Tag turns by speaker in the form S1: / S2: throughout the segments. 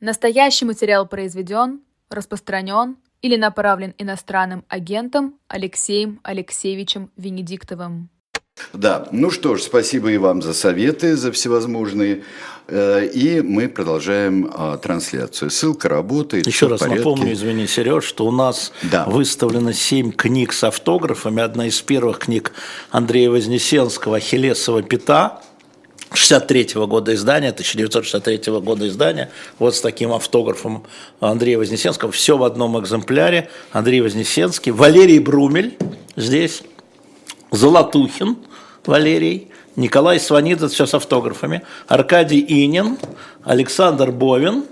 S1: Настоящий материал произведен, распространен или направлен иностранным агентом Алексеем Алексеевичем Венедиктовым.
S2: Да, ну что ж, спасибо и вам за советы, за всевозможные. Э, и мы продолжаем а, трансляцию. Ссылка работает.
S3: Еще раз напомню, извини, Сереж, что у нас да. выставлено семь книг с автографами. Одна из первых книг Андрея Вознесенского «Ахиллесова пята». 63 -го года издания, 1963 -го года издания, вот с таким автографом Андрея Вознесенского, все в одном экземпляре, Андрей Вознесенский, Валерий Брумель здесь, Золотухин Валерий, Николай Сванидзе, все с автографами, Аркадий Инин, Александр Бовин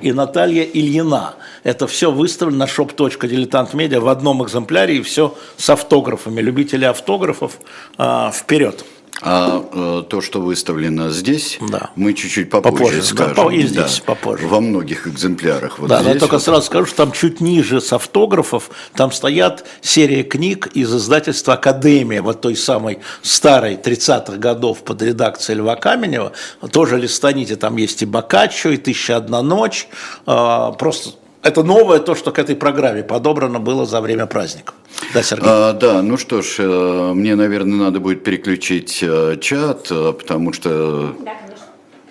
S3: и Наталья Ильина. Это все выставлено на shop.diletantmedia в одном экземпляре и все с автографами. Любители автографов, э, вперед!
S2: А э, то, что выставлено здесь,
S3: да.
S2: мы чуть-чуть попозже, попозже скажем.
S3: Да, и здесь да, попозже.
S2: Во многих экземплярах.
S3: Вот да, здесь но только вот... сразу скажу, что там чуть ниже с автографов, там стоят серия книг из издательства «Академия», вот той самой старой 30-х годов под редакцией Льва Каменева. Тоже листаните, там есть и Бокаччо, и «Тысяча одна ночь». Э, просто это новое, то, что к этой программе подобрано было за время праздников.
S2: Да, Сергей? А, да, ну что ж, э, мне, наверное, надо будет переключить э, чат, э, потому что... Да,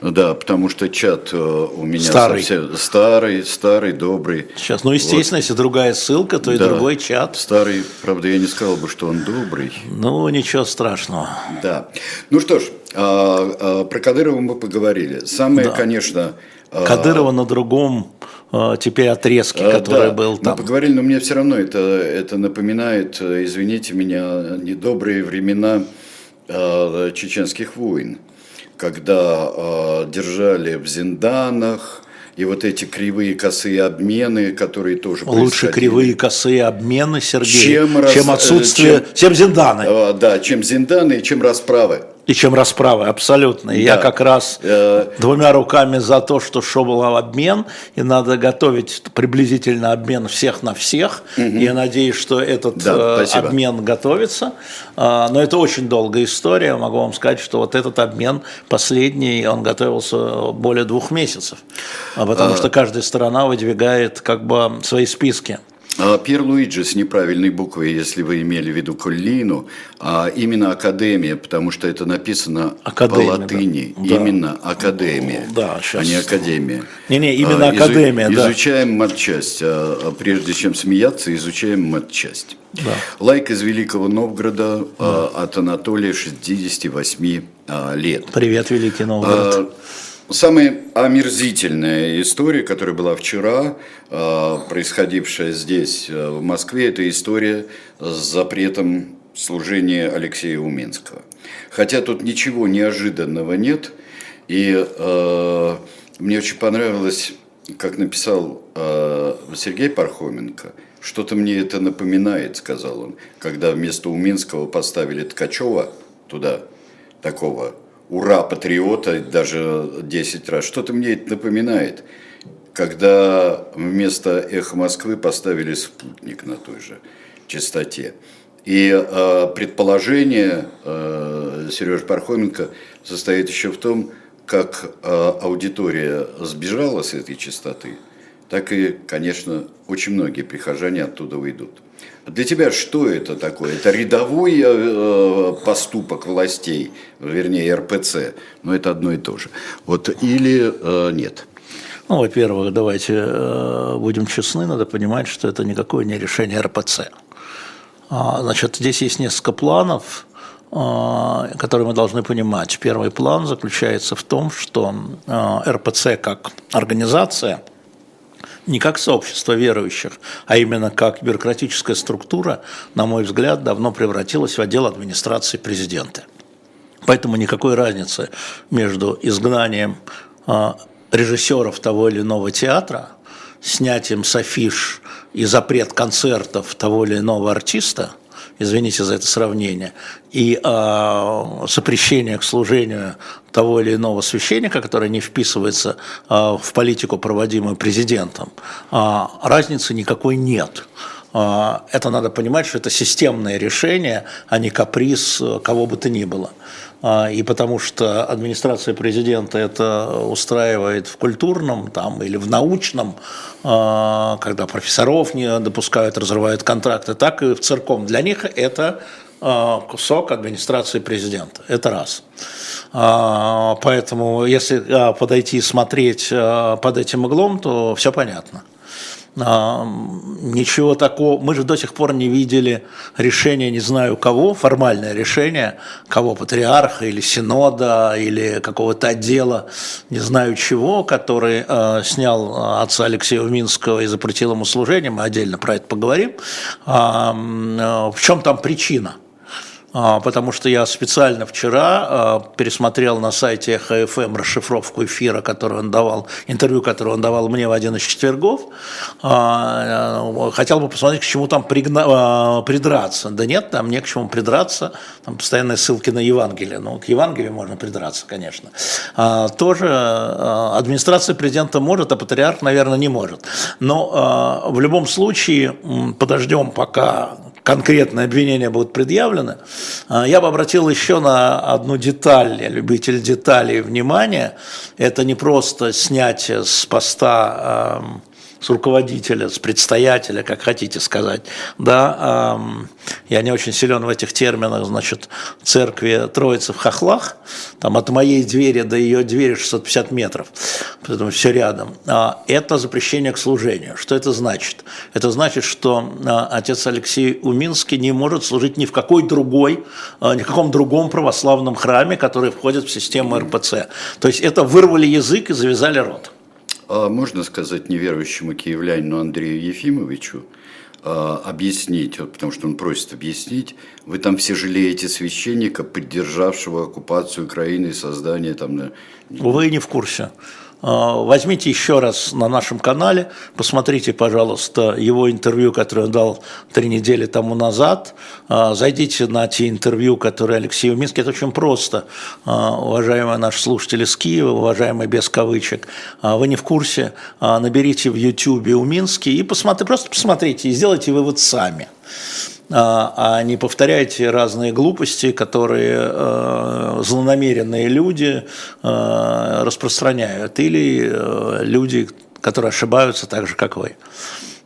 S2: Да, потому что чат у меня
S3: старый.
S2: совсем старый, старый, добрый.
S3: Сейчас, ну естественно, вот. если другая ссылка, то и да, другой чат.
S2: Старый, правда, я не сказал бы, что он добрый.
S3: Ну, ничего страшного.
S2: Да. Ну что ж, а, а, про Кадырова мы поговорили. Самое, да. конечно...
S3: А, Кадырова на другом теперь отрезки, а, который
S2: да,
S3: был там.
S2: Мы поговорили, но мне все равно это, это напоминает, э, извините меня, недобрые времена э, чеченских войн, когда э, держали в зинданах, и вот эти кривые косые обмены, которые тоже
S3: Лучше кривые косые обмены, Сергей, чем, чем отсутствие, чем, чем зинданы.
S2: Э, да, чем зинданы и чем расправы
S3: и чем расправы, абсолютно. И да. я как раз э... двумя руками за то, что был обмен, и надо готовить приблизительно обмен всех на всех. Угу. И я надеюсь, что этот да, э, обмен готовится. Э, но это очень долгая история. Могу вам сказать, что вот этот обмен последний, он готовился более двух месяцев. Потому а... что каждая сторона выдвигает как бы свои списки.
S2: А, Пьер Луиджи с неправильной буквой, если вы имели в виду Коллину, а именно Академия, потому что это написано Академия, по латыни. Да. Именно Академия,
S3: да, сейчас.
S2: а не Академия.
S3: Не-не, именно а, Академия,
S2: изу- да. Изучаем матчасть. А, прежде чем смеяться, изучаем матчасть.
S3: Да.
S2: Лайк из Великого Новгорода да. от Анатолия, 68 лет.
S3: Привет, Великий Новгород.
S2: Самая омерзительная история, которая была вчера, э, происходившая здесь, э, в Москве, это история с запретом служения Алексея Уменского. Хотя тут ничего неожиданного нет, и э, мне очень понравилось, как написал э, Сергей Пархоменко, что-то мне это напоминает, сказал он, когда вместо Уменского поставили Ткачева туда, такого ура патриота даже 10 раз. Что-то мне это напоминает, когда вместо «Эхо Москвы» поставили спутник на той же частоте. И э, предположение э, Сережи Пархоменко состоит еще в том, как э, аудитория сбежала с этой частоты, так и, конечно, очень многие прихожане оттуда уйдут. Для тебя что это такое? Это рядовой э, поступок властей, вернее РПЦ, но это одно и то же. Вот или э, нет?
S3: Ну, во-первых, давайте э, будем честны, надо понимать, что это никакое не решение РПЦ. А, значит, здесь есть несколько планов, которые мы должны понимать. Первый план заключается в том, что РПЦ как организация – не как сообщество верующих, а именно как бюрократическая структура, на мой взгляд, давно превратилась в отдел администрации президента. Поэтому никакой разницы между изгнанием а, режиссеров того или иного театра, снятием с афиш и запрет концертов того или иного артиста – извините за это сравнение, и э, запрещение к служению того или иного священника, который не вписывается э, в политику, проводимую президентом, э, разницы никакой нет. Это надо понимать, что это системное решение, а не каприз кого бы то ни было. И потому что администрация президента это устраивает в культурном там, или в научном, когда профессоров не допускают, разрывают контракты, так и в церком. Для них это кусок администрации президента. Это раз. А, поэтому, если а, подойти и смотреть а, под этим углом, то все понятно. Ничего такого, мы же до сих пор не видели решения, не знаю кого, формальное решение, кого, патриарха или синода, или какого-то отдела, не знаю чего, который э, снял отца Алексея Минского и запретил ему служение, мы отдельно про это поговорим. Э, в чем там причина? А, потому что я специально вчера а, пересмотрел на сайте ХФМ расшифровку эфира, который он давал, интервью, которое он давал мне в один из четвергов. А, хотел бы посмотреть, к чему там пригна... придраться. Да нет, там не к чему придраться. Там постоянные ссылки на Евангелие. Ну, к Евангелию можно придраться, конечно. Тоже администрация президента может, а патриарх, наверное, не может. Но в любом случае подождем, пока конкретные обвинения будут предъявлены, а, я бы обратил еще на одну деталь, я любитель деталей внимания. Это не просто снятие с поста с руководителя, с предстоятеля, как хотите сказать. Да, я не очень силен в этих терминах, значит, церкви Троицы в Хохлах, там от моей двери до ее двери 650 метров, поэтому все рядом. А, это запрещение к служению. Что это значит? Это значит, что а, отец Алексей Уминский не может служить ни в какой другой, а, ни в каком другом православном храме, который входит в систему РПЦ. То есть это вырвали язык и завязали рот.
S2: А можно сказать неверующему киевлянину Андрею Ефимовичу, а, объяснить, вот, потому что он просит объяснить, вы там все жалеете священника, поддержавшего оккупацию Украины и создание там...
S3: Вы не в курсе. А, возьмите еще раз на нашем канале, посмотрите, пожалуйста, его интервью, которое он дал три недели тому назад. А, зайдите на те интервью, которые Алексей Уминский. Это очень просто, а, уважаемые наши слушатели с Киева, уважаемые без кавычек. Вы не в курсе, наберите в YouTube Уминский и посмотрите, просто посмотрите и сделайте вывод сами. А, а не повторяйте разные глупости, которые э, злонамеренные люди э, распространяют, или э, люди, которые ошибаются так же, как вы.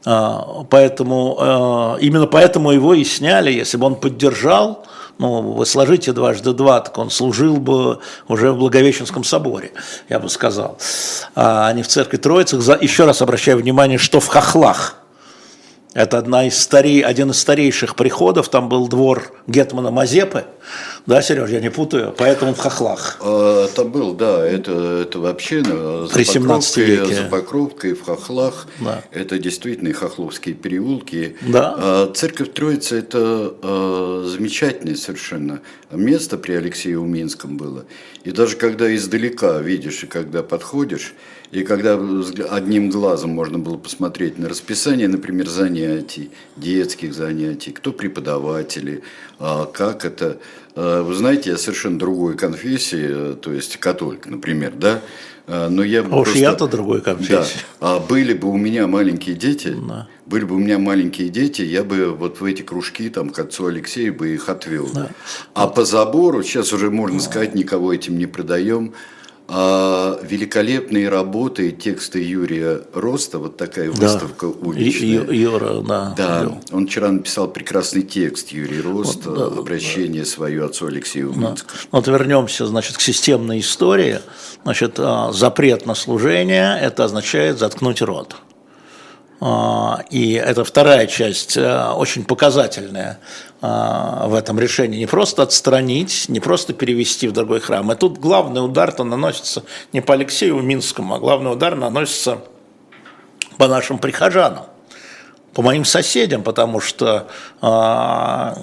S3: А, поэтому, именно поэтому его и сняли, если бы он поддержал, ну, вы сложите дважды два, так он служил бы уже в Благовещенском соборе, я бы сказал, а не в церкви Троицах. Еще раз обращаю внимание, что в хохлах – это одна из старей, один из старейших приходов, там был двор Гетмана Мазепы, да, Сереж, я не путаю, поэтому в хохлах.
S2: А, там был, да, это, это вообще
S3: ну, При 17 веке.
S2: за Покровкой, в хохлах, да. это действительно хохловские переулки.
S3: Да.
S2: А, Церковь Троицы – это а, замечательное совершенно место при Алексее Уминском было. И даже когда издалека видишь и когда подходишь, и когда одним глазом можно было посмотреть на расписание, например, занятий, детских занятий, кто преподаватели, а, как это. А, вы знаете, я совершенно другой конфессии, то есть католик, например, да,
S3: а, но я а просто... уж я-то другой конфессии. Да.
S2: А были бы у меня маленькие дети, да. были бы у меня маленькие дети, я бы вот в эти кружки там к отцу Алексею бы их отвел. Да. А по забору, сейчас уже можно сказать, никого этим не продаем, а великолепные работы, тексты Юрия Роста, вот такая да. выставка уличная.
S3: Юра, да.
S2: Да, он вчера написал прекрасный текст, Юрий Рост, вот, да, обращение да. свое отцу Алексею да.
S3: Вот вернемся, значит, к системной истории. Значит, а, запрет на служение, это означает заткнуть рот. А, и это вторая часть, э, очень показательная а, в этом решении. Не просто отстранить, не просто перевести в другой храм. И тут главный удар-то наносится не по Алексею Минскому, а главный удар наносится по нашим прихожанам, по моим соседям, потому что а,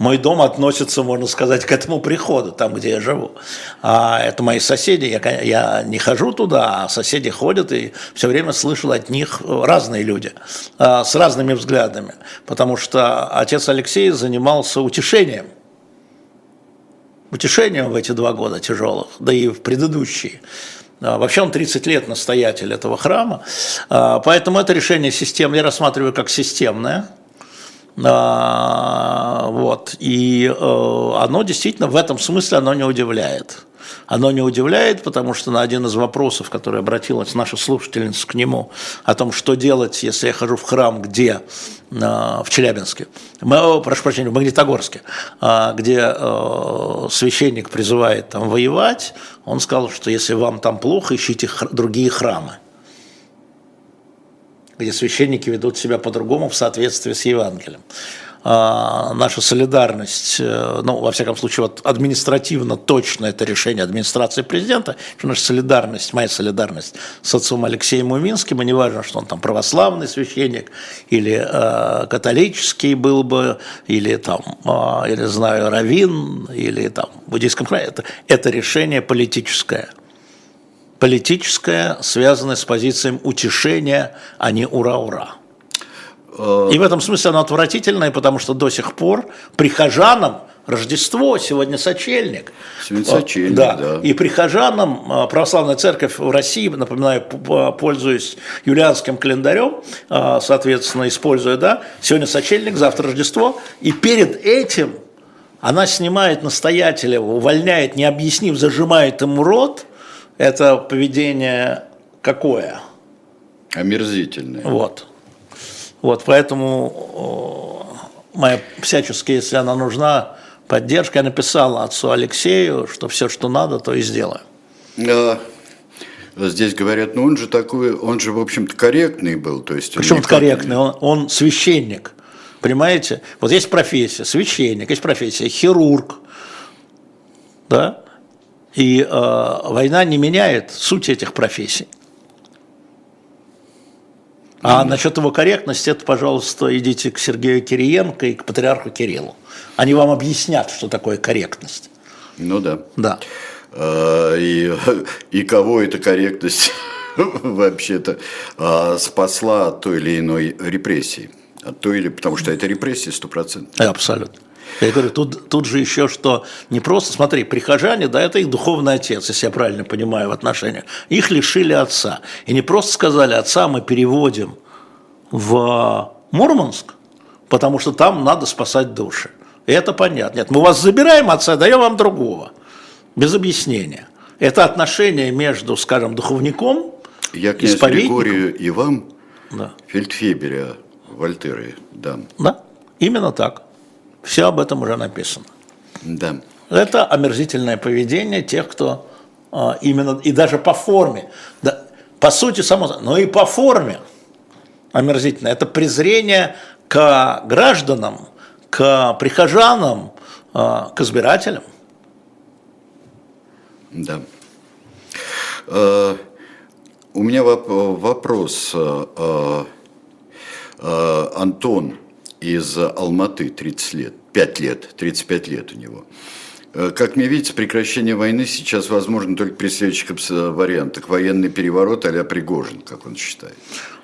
S3: мой дом относится, можно сказать, к этому приходу, там, где я живу. А это мои соседи, я, я не хожу туда, а соседи ходят, и все время слышал от них разные люди а, с разными взглядами, потому что отец Алексей занимался утешением. Утешением в эти два года тяжелых, да и в предыдущие. А, вообще он 30 лет настоятель этого храма, а, поэтому это решение системы я рассматриваю как системное, вот. И э, оно действительно в этом смысле оно не удивляет. Оно не удивляет, потому что на один из вопросов, который обратилась наша слушательница к нему, о том, что делать, если я хожу в храм, где в Челябинске, мы, прошу прощения, в Магнитогорске, а, где э, священник призывает там воевать, он сказал, что если вам там плохо, ищите другие храмы где священники ведут себя по-другому в соответствии с Евангелием. А, наша солидарность, э, ну, во всяком случае, вот административно точно это решение администрации президента, что наша солидарность, моя солидарность с отцом Алексеем Уминским, и не важно, что он там православный священник или э, католический был бы, или там, э, или знаю, равин, или там в буддийском храме, это, это решение политическое – политическое, связанное с позицией утешения, а не ура-ура. И в этом смысле оно отвратительное, потому что до сих пор прихожанам Рождество, сегодня сочельник.
S2: Сегодня сочельник,
S3: да. да. И прихожанам а, православная церковь в России, напоминаю, пользуясь юлианским календарем, а, соответственно, используя, да, сегодня сочельник, завтра Рождество, и перед этим она снимает настоятеля, увольняет, не объяснив, зажимает ему рот – это поведение какое?
S2: Омерзительное.
S3: Вот. Вот, поэтому моя всячески, если она нужна, поддержка, я написала отцу Алексею, что все, что надо, то и сделаю.
S2: А, здесь говорят, ну он же такой, он же, в общем-то, корректный был. То есть
S3: Почему корректный? Он, он священник. Понимаете? Вот есть профессия, священник, есть профессия, хирург, да? И э, война не меняет суть этих профессий. А mm насчет его корректности, это, пожалуйста, идите к Сергею Кириенко и к патриарху Кириллу. Они вам объяснят, что такое корректность.
S2: Ну да.
S3: Да.
S2: А, и, и кого эта корректность вообще-то а, спасла от той или иной репрессии. От той или... Потому что это репрессии стопроцентно.
S3: Абсолютно. Я говорю, тут, тут же еще что, не просто, смотри, прихожане, да, это их духовный отец, если я правильно понимаю в отношениях. Их лишили отца. И не просто сказали, отца мы переводим в Мурманск, потому что там надо спасать души. И это понятно. Нет, мы вас забираем отца, даем вам другого. Без объяснения. Это отношение между, скажем, духовником,
S2: Я князь Григорию и вам, да. Фельдфебеля, Вольтеры дам.
S3: Да, именно так. Все об этом уже написано.
S2: Да.
S3: Это омерзительное поведение тех, кто а, именно, и даже по форме, да, по сути само, но и по форме омерзительное. Это презрение к гражданам, к прихожанам, а, к избирателям.
S2: Да. Э, у меня вопрос. Э, э, Антон, из Алматы 30 лет, 5 лет, 35 лет у него. Э, как мне видится, прекращение войны сейчас возможно только при следующих вариантах. Военный переворот а Пригожин, как он считает.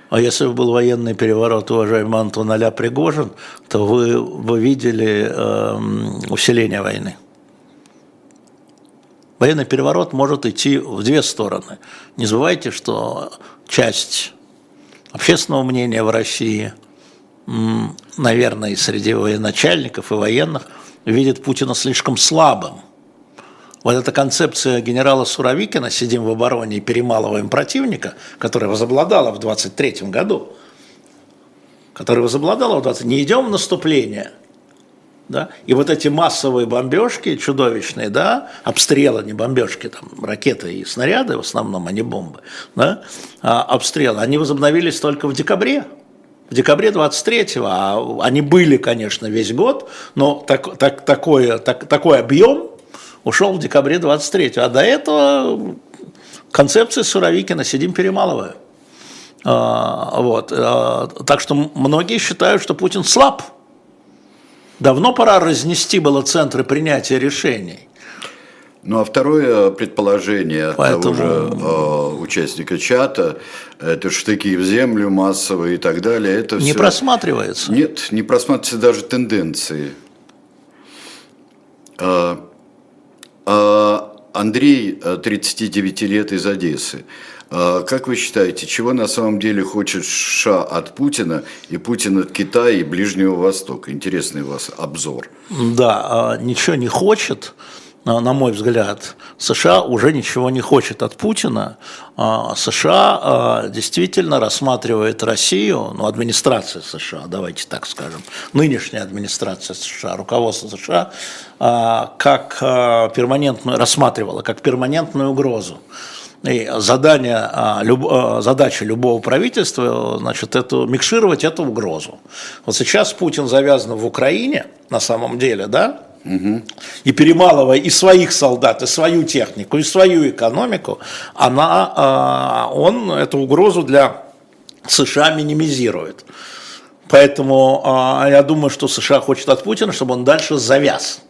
S3: А если бы был военный переворот, уважаемый Антон а Пригожин, то вы бы видели э, усиление войны. Военный переворот может идти в две стороны. Не забывайте, что часть общественного мнения в России – наверное, и среди военачальников и военных видит Путина слишком слабым. Вот эта концепция генерала Суровикина «сидим в обороне и перемалываем противника», которая возобладала в 23 году, которая возобладала в 20 не идем в наступление, да? И вот эти массовые бомбежки чудовищные, да, обстрелы, не бомбежки, там ракеты и снаряды в основном, а не бомбы, да, а обстрелы, они возобновились только в декабре в декабре 23-го, а они были, конечно, весь год, но так, так, такой, так, такой объем ушел в декабре 23-го. А до этого концепция Суровикина «сидим, перемалывая». А, вот. А, так что многие считают, что Путин слаб. Давно пора разнести было центры принятия решений.
S2: Ну а второе предположение Поэтому... того же э, участника чата, это штыки в землю массовые и так далее. Это
S3: не
S2: все...
S3: просматривается?
S2: Нет, не просматриваются даже тенденции. А, а, Андрей, 39 лет из Одессы. Как вы считаете, чего на самом деле хочет США от Путина и Путин от Китая и Ближнего Востока? Интересный у вас обзор.
S3: Да, ничего не хочет на мой взгляд, США уже ничего не хочет от Путина. А, США а, действительно рассматривает Россию, ну, администрация США, давайте так скажем, нынешняя администрация США, руководство США, а, как перманентную, рассматривала как перманентную угрозу. И задание, задача любого правительства, значит, это, микшировать эту угрозу. Вот сейчас Путин завязан в Украине, на самом деле, да, и перемалывая и своих солдат, и свою технику, и свою экономику, она, а, он эту угрозу для США минимизирует. Поэтому а, я думаю, что США хочет от Путина, чтобы он дальше завяз.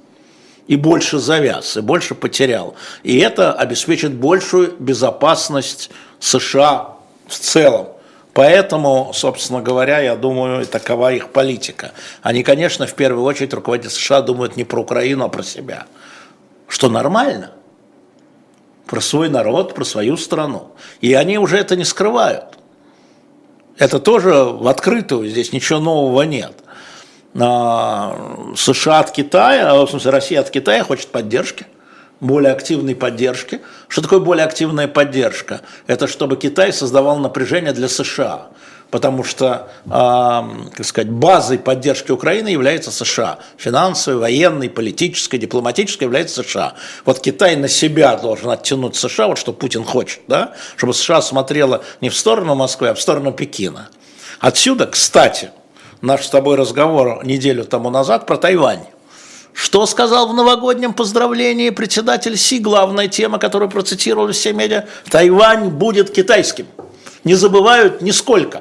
S3: И больше завяз, и больше потерял. И это обеспечит большую безопасность США в целом. Поэтому, собственно говоря, я думаю, такова их политика. Они, конечно, в первую очередь руководители США думают не про Украину, а про себя. Что нормально. Про свой народ, про свою страну. И они уже это не скрывают. Это тоже в открытую, здесь ничего нового нет. США от Китая, в смысле Россия от Китая хочет поддержки более активной поддержки. Что такое более активная поддержка? Это чтобы Китай создавал напряжение для США, потому что, э, как сказать, базой поддержки Украины является США. Финансовой, военной, политической, дипломатической является США. Вот Китай на себя должен оттянуть США, вот что Путин хочет, да? чтобы США смотрела не в сторону Москвы, а в сторону Пекина. Отсюда, кстати, наш с тобой разговор неделю тому назад про Тайвань. Что сказал в новогоднем поздравлении председатель Си, главная тема, которую процитировали все медиа, Тайвань будет китайским. Не забывают нисколько.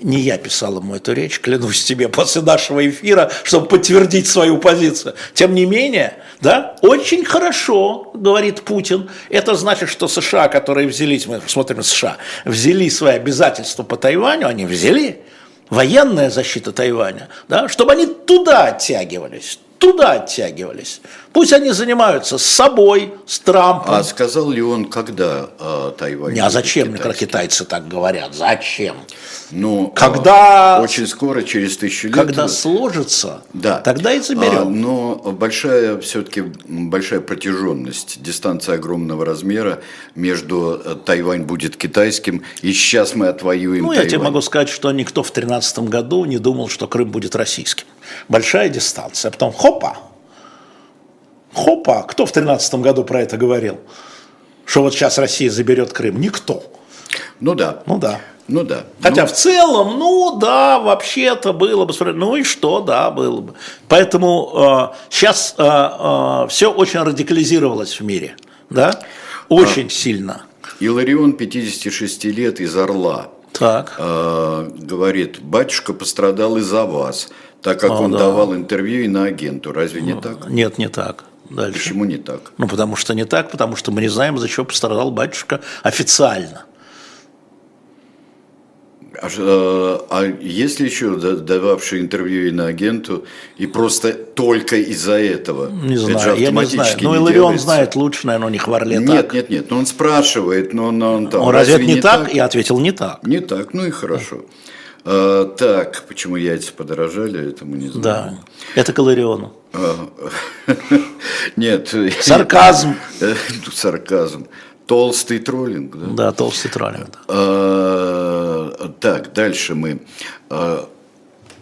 S3: Не я писал ему эту речь, клянусь тебе, после нашего эфира, чтобы подтвердить свою позицию. Тем не менее, да, очень хорошо, говорит Путин. Это значит, что США, которые взялись, мы смотрим США, взяли свои обязательства по Тайваню, они взяли, военная защита Тайваня, да, чтобы они туда оттягивались, туда оттягивались. Пусть они занимаются с собой, с Трампом.
S2: А сказал ли он, когда э, Тайвань?
S3: Не, а зачем, как китайцы так говорят, зачем?
S2: Ну,
S3: когда,
S2: э, очень скоро, через тысячу лет.
S3: Когда сложится, да. тогда и заберем. А,
S2: но большая, все-таки большая протяженность, дистанция огромного размера между э, Тайвань будет китайским, и сейчас мы отвоюем
S3: Ну,
S2: Тайвань.
S3: я тебе могу сказать, что никто в 2013 году не думал, что Крым будет российским. Большая дистанция. А потом хопа, хопа, кто в 2013 году про это говорил? Что вот сейчас Россия заберет Крым? Никто.
S2: Ну да.
S3: Ну да.
S2: Ну да.
S3: Хотя
S2: ну...
S3: в целом, ну да, вообще-то было бы, ну и что, да, было бы. Поэтому э, сейчас э, э, все очень радикализировалось в мире, да, очень а, сильно.
S2: Иларион, 56 лет, из Орла.
S3: Так.
S2: Э, говорит, батюшка пострадал из-за вас, так как а, он да. давал интервью иноагенту. Разве не ну, так?
S3: Нет, не так. Дальше.
S2: Почему не так?
S3: Ну, потому что не так, потому что мы не знаем, за что пострадал батюшка официально.
S2: А, э, а есть ли еще дававший интервью иноагенту и просто только из-за этого?
S3: Не знаю, я не знаю. Ну, Иларион знает лучше, наверное, у них в Орле
S2: Нет, так. нет, нет, но он спрашивает, но он, он там...
S3: Он разве, разве не, не так? так? Я ответил, не так.
S2: Не так, ну и хорошо. А, так, почему яйца подорожали, это мы не знаем.
S3: Да, это к Илариону. А,
S2: нет.
S3: Сарказм.
S2: Сарказм. Толстый троллинг, да?
S3: Да, толстый троллинг. Да.
S2: А, так, дальше мы. А,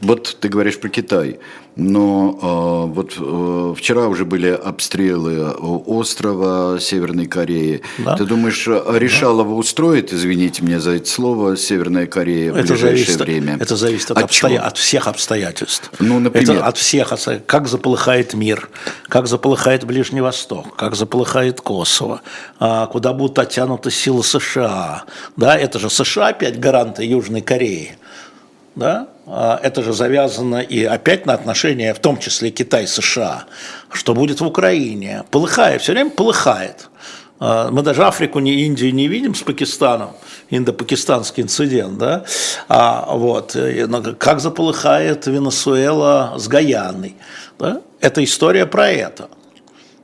S2: вот ты говоришь про Китай. Но э, вот э, вчера уже были обстрелы острова Северной Кореи. Да. Ты думаешь, Решалова да. устроит, извините меня за это слово, Северная Корея в это ближайшее
S3: зависит,
S2: время?
S3: Это зависит от, от, обстоя... от всех обстоятельств.
S2: Ну, например?
S3: Это от всех, как заполыхает мир, как заполыхает Ближний Восток, как заполыхает Косово, а, куда будут оттянуты силы США. Да, это же США опять гаранты Южной Кореи да, а это же завязано и опять на отношения, в том числе Китай-США, что будет в Украине. Полыхает, все время полыхает. А, мы даже Африку, ни Индию не видим с Пакистаном, индо-пакистанский инцидент, да, а вот, как заполыхает Венесуэла с Гаяной, да? это история про это.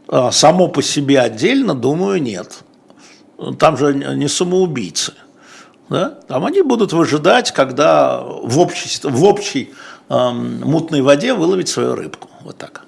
S3: А само по себе отдельно, думаю, нет. Там же не самоубийцы. Да? Там они будут выжидать, когда в общей, в общей эм, мутной воде выловить свою рыбку. Вот так.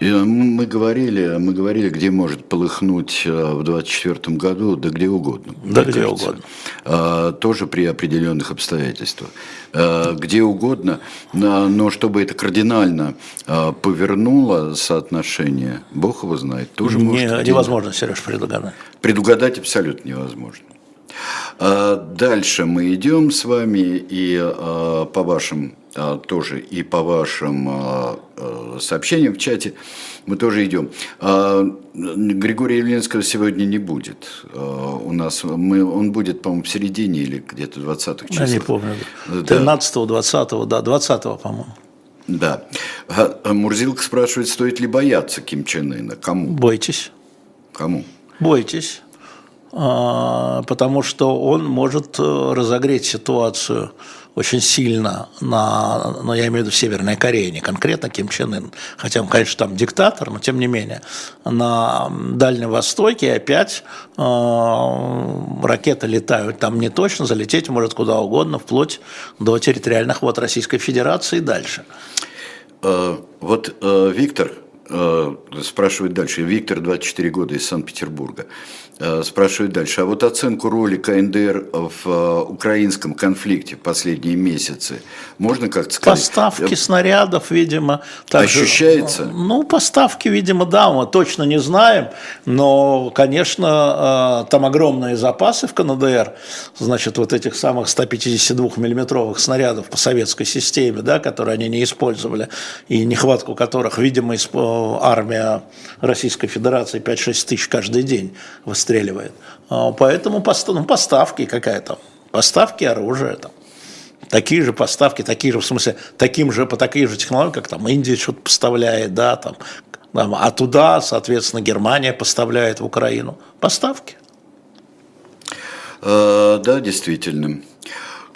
S2: А, мы говорили, мы говорили, где может полыхнуть э, в 2024 году, да где угодно.
S3: Да где кажется. угодно.
S2: А, тоже при определенных обстоятельствах. А, где угодно, но чтобы это кардинально повернуло соотношение, Бог его знает, тоже
S3: Не,
S2: может.
S3: Невозможно, Сереж, предугадать.
S2: Предугадать абсолютно невозможно. Дальше мы идем с вами и по вашим тоже и по вашим а, а, сообщениям в чате мы тоже идем. Григория Явленского сегодня не будет. У нас мы, он будет, по-моему, в середине или где-то 20-х числах.
S3: Я не помню. 13-го, 20-го, да, 20-го, по-моему.
S2: Да. Мурзилка спрашивает, стоит ли бояться Ким Чен Ына? Кому?
S3: Бойтесь.
S2: Кому?
S3: Бойтесь. Потому что он может э, разогреть ситуацию очень сильно на, ну, я имею в виду Северной Корее, не конкретно Ким Чен Ын, хотя он, конечно, там диктатор, но тем не менее, на Дальнем Востоке опять э, ракеты летают там не точно, залететь может куда угодно, вплоть до территориальных вод Российской Федерации и дальше.
S2: Э, вот э, Виктор э, спрашивает дальше, Виктор, 24 года из Санкт-Петербурга. Э, спрашивает дальше. А вот оценку роли КНДР в э, украинском конфликте в последние месяцы можно как-то сказать?
S3: Поставки снарядов, видимо.
S2: Также, Ощущается?
S3: Ну, поставки, видимо, да, мы точно не знаем. Но, конечно, э, там огромные запасы в КНДР. Значит, вот этих самых 152-миллиметровых снарядов по советской системе, да, которые они не использовали. И нехватку которых, видимо, армия Российской Федерации 5-6 тысяч каждый день восстанавливает обстреливает. А, поэтому ну, поставки какая-то, поставки оружия там. Такие же поставки, такие же, в смысле, таким же, по таким же технологиям, как там Индия что-то поставляет, да, там, а туда, соответственно, Германия поставляет в Украину. Поставки.
S2: Э, да, действительно.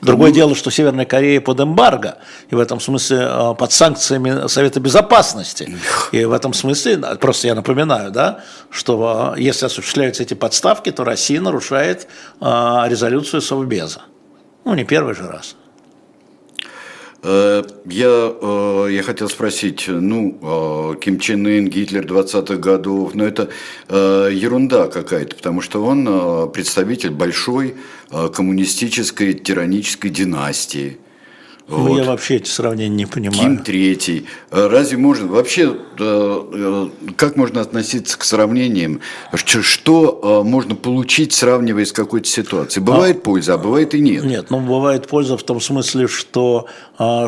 S3: Другое ну, дело, что Северная Корея под эмбарго, и в этом смысле э, под санкциями Совета Безопасности. И в этом смысле, просто я напоминаю, да, что э, если осуществляются эти подставки, то Россия нарушает э, резолюцию Совбеза. Ну, не первый же раз.
S2: Я, я хотел спросить, ну, Ким Чен Ын, Гитлер 20-х годов, но это ерунда какая-то, потому что он представитель большой Э, коммунистической тиранической династии.
S3: Ну, вот. я вообще эти сравнения не понимаю.
S2: Ким Третий. Э, разве можно, вообще, э, как можно относиться к сравнениям? Что можно получить, сравнивая с какой-то ситуацией? Бывает а, польза, а бывает и нет.
S3: Нет, ну бывает польза в том смысле, что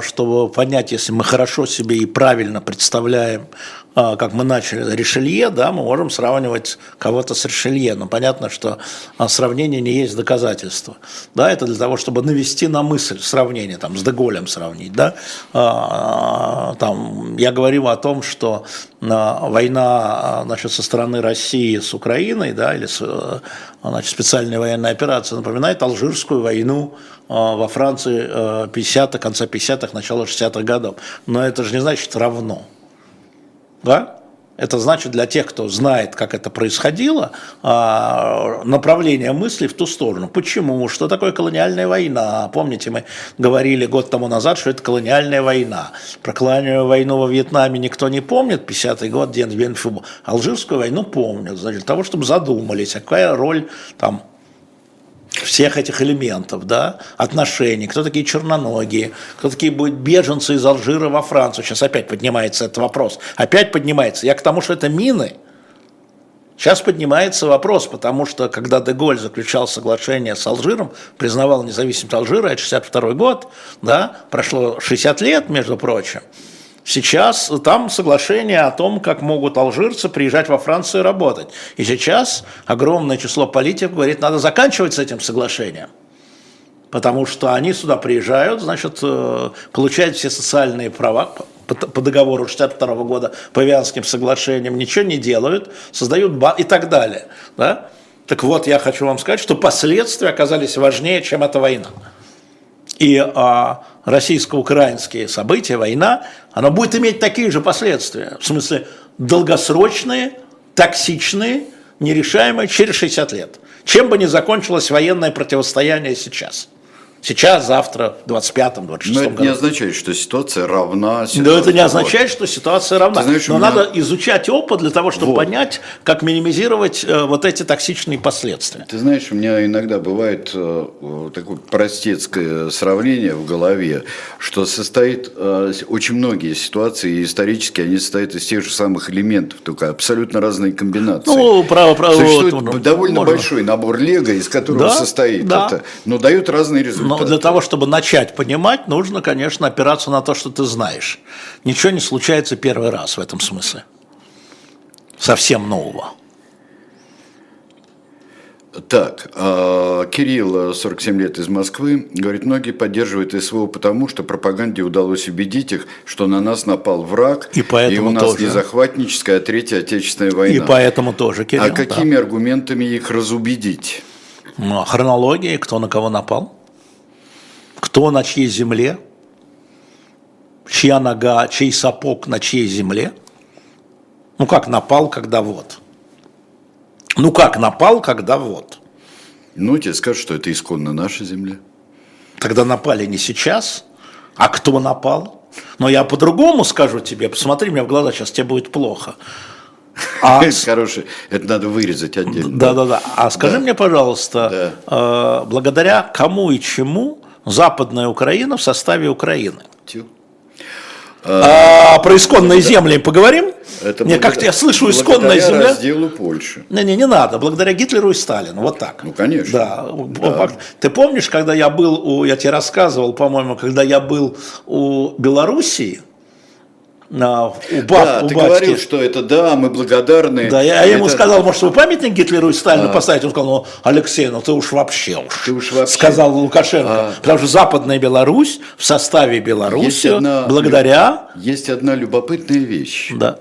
S3: чтобы понять, если мы хорошо себе и правильно представляем а, как мы начали, Ришелье, да, мы можем сравнивать кого-то с Ришелье, но понятно, что а, сравнение не есть доказательство. Да, это для того, чтобы навести на мысль сравнение, там, с Деголем сравнить, да. А, там, я говорил о том, что война значит, со стороны России с Украиной, да, или с, значит, специальная военная операция напоминает Алжирскую войну во Франции 50-х, конца 50-х, начала 60-х годов. Но это же не значит равно. Да? Это значит для тех, кто знает, как это происходило, а, направление мысли в ту сторону. Почему? Что такое колониальная война? Помните, мы говорили год тому назад, что это колониальная война. Про колониальную войну во Вьетнаме никто не помнит, 50-й год, Ден Венфу. Алжирскую войну помнят. Значит, для того, чтобы задумались, а какая роль там всех этих элементов, да, отношений, кто такие черноногие, кто такие будут беженцы из Алжира во Францию. Сейчас опять поднимается этот вопрос. Опять поднимается. Я к тому, что это мины. Сейчас поднимается вопрос, потому что когда Деголь заключал соглашение с Алжиром, признавал независимость Алжира, это 62 год, да, прошло 60 лет, между прочим, Сейчас там соглашение о том, как могут алжирцы приезжать во Францию и работать. И сейчас огромное число политиков говорит, надо заканчивать с этим соглашением. Потому что они сюда приезжают, значит, э, получают все социальные права по договору 62 года по Вианским соглашениям, ничего не делают, создают бан и так далее. Да? Так вот, я хочу вам сказать, что последствия оказались важнее, чем эта война. И а, российско-украинские события, война, оно будет иметь такие же последствия. В смысле, долгосрочные, токсичные, нерешаемые через 60 лет. Чем бы ни закончилось военное противостояние сейчас – Сейчас, завтра, в 25-м, 26-м
S2: Но это
S3: году.
S2: не означает, что ситуация равна.
S3: Ситуации. Но это не означает, что ситуация равна.
S2: знаешь,
S3: Но
S2: меня...
S3: надо изучать опыт для того, чтобы
S2: вот.
S3: понять, как минимизировать э, вот эти токсичные последствия.
S2: Ты знаешь, у меня иногда бывает э, такое простецкое сравнение в голове, что состоит э, очень многие ситуации исторически, они состоят из тех же самых элементов, только абсолютно разные комбинации.
S3: Ну, право, право.
S2: Существует
S3: вот,
S2: довольно
S3: можно.
S2: большой набор лего, из которого
S3: Да,
S2: состоит
S3: да.
S2: это, но дают разные результаты.
S3: Но для того, чтобы начать понимать, нужно, конечно, опираться на то, что ты знаешь. Ничего не случается первый раз в этом смысле. Совсем нового.
S2: Так, а, Кирилл, 47 лет из Москвы, говорит, многие поддерживают СВО потому, что пропаганде удалось убедить их, что на нас напал враг,
S3: И поэтому
S2: у нас
S3: тоже.
S2: не захватническая, а Третья Отечественная война.
S3: И поэтому тоже, Кирилл.
S2: а
S3: да.
S2: какими аргументами их разубедить?
S3: Ну, а хронология, кто на кого напал, кто на чьей земле, чья нога, чей сапог на чьей земле. Ну как напал, когда вот. Ну как напал, когда вот.
S2: Ну, тебе скажут, что это исконно наша земля.
S3: Тогда напали не сейчас, а кто напал? Но я по-другому скажу тебе, посмотри мне в глаза, сейчас тебе будет плохо. А
S2: Это хорошее, это надо вырезать отдельно.
S3: Да, да, да. А скажи
S2: Да.
S3: мне, пожалуйста, э, благодаря кому и чему Западная Украина в составе Украины?
S2: Тю.
S3: А, про исконные земли поговорим?
S2: Это
S3: Мне как-то я слышу исконная
S2: благодаря
S3: земля.
S2: разделу Польши.
S3: Не-не, не надо. Благодаря Гитлеру и Сталину. Вот так.
S2: Ну, конечно.
S3: Да.
S2: Да.
S3: Ты помнишь, когда я был у, я тебе рассказывал, по-моему, когда я был у Белоруссии, на- у, ба-
S2: Да,
S3: у
S2: ты
S3: батьки.
S2: говорил, что это да, мы благодарны.
S3: Да, я ему
S2: Это-
S3: сказал, может, вы памятник Гитлеру и Сталину поставите? Он сказал, ну, Алексей, ну ты уж вообще уж.
S2: Ты уж вообще.
S3: Сказал Лукашенко.
S2: А.
S3: Потому что Западная Беларусь в составе Беларуси,
S2: Есть одна-
S3: благодаря...
S2: Есть одна любопытная вещь.
S3: Да.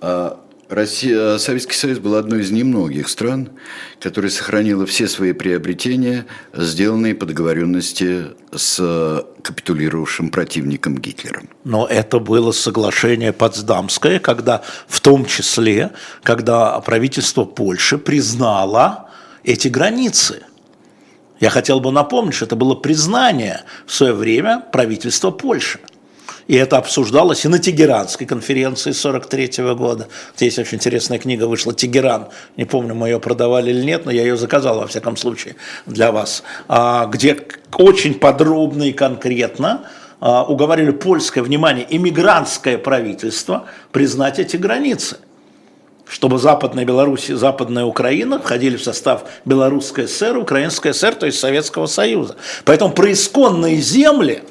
S2: А, Россия, Советский Союз был одной из немногих стран, которая сохранила все свои приобретения, сделанные по договоренности с капитулировавшим противником Гитлером.
S3: Но это было соглашение Потсдамское, когда в том числе, когда правительство Польши признало эти границы. Я хотел бы напомнить, что это было признание в свое время правительства Польши. И это обсуждалось и на Тегеранской конференции 43 года. Здесь очень интересная книга вышла «Тегеран». Не помню, мы ее продавали или нет, но я ее заказал, во всяком случае, для вас. А, Где очень подробно и конкретно а, уговаривали польское, внимание, иммигрантское правительство признать эти границы чтобы Западная Беларусь и Западная Украина входили в состав Белорусской ССР, Украинской ССР, то есть Советского Союза. Поэтому про исконные земли,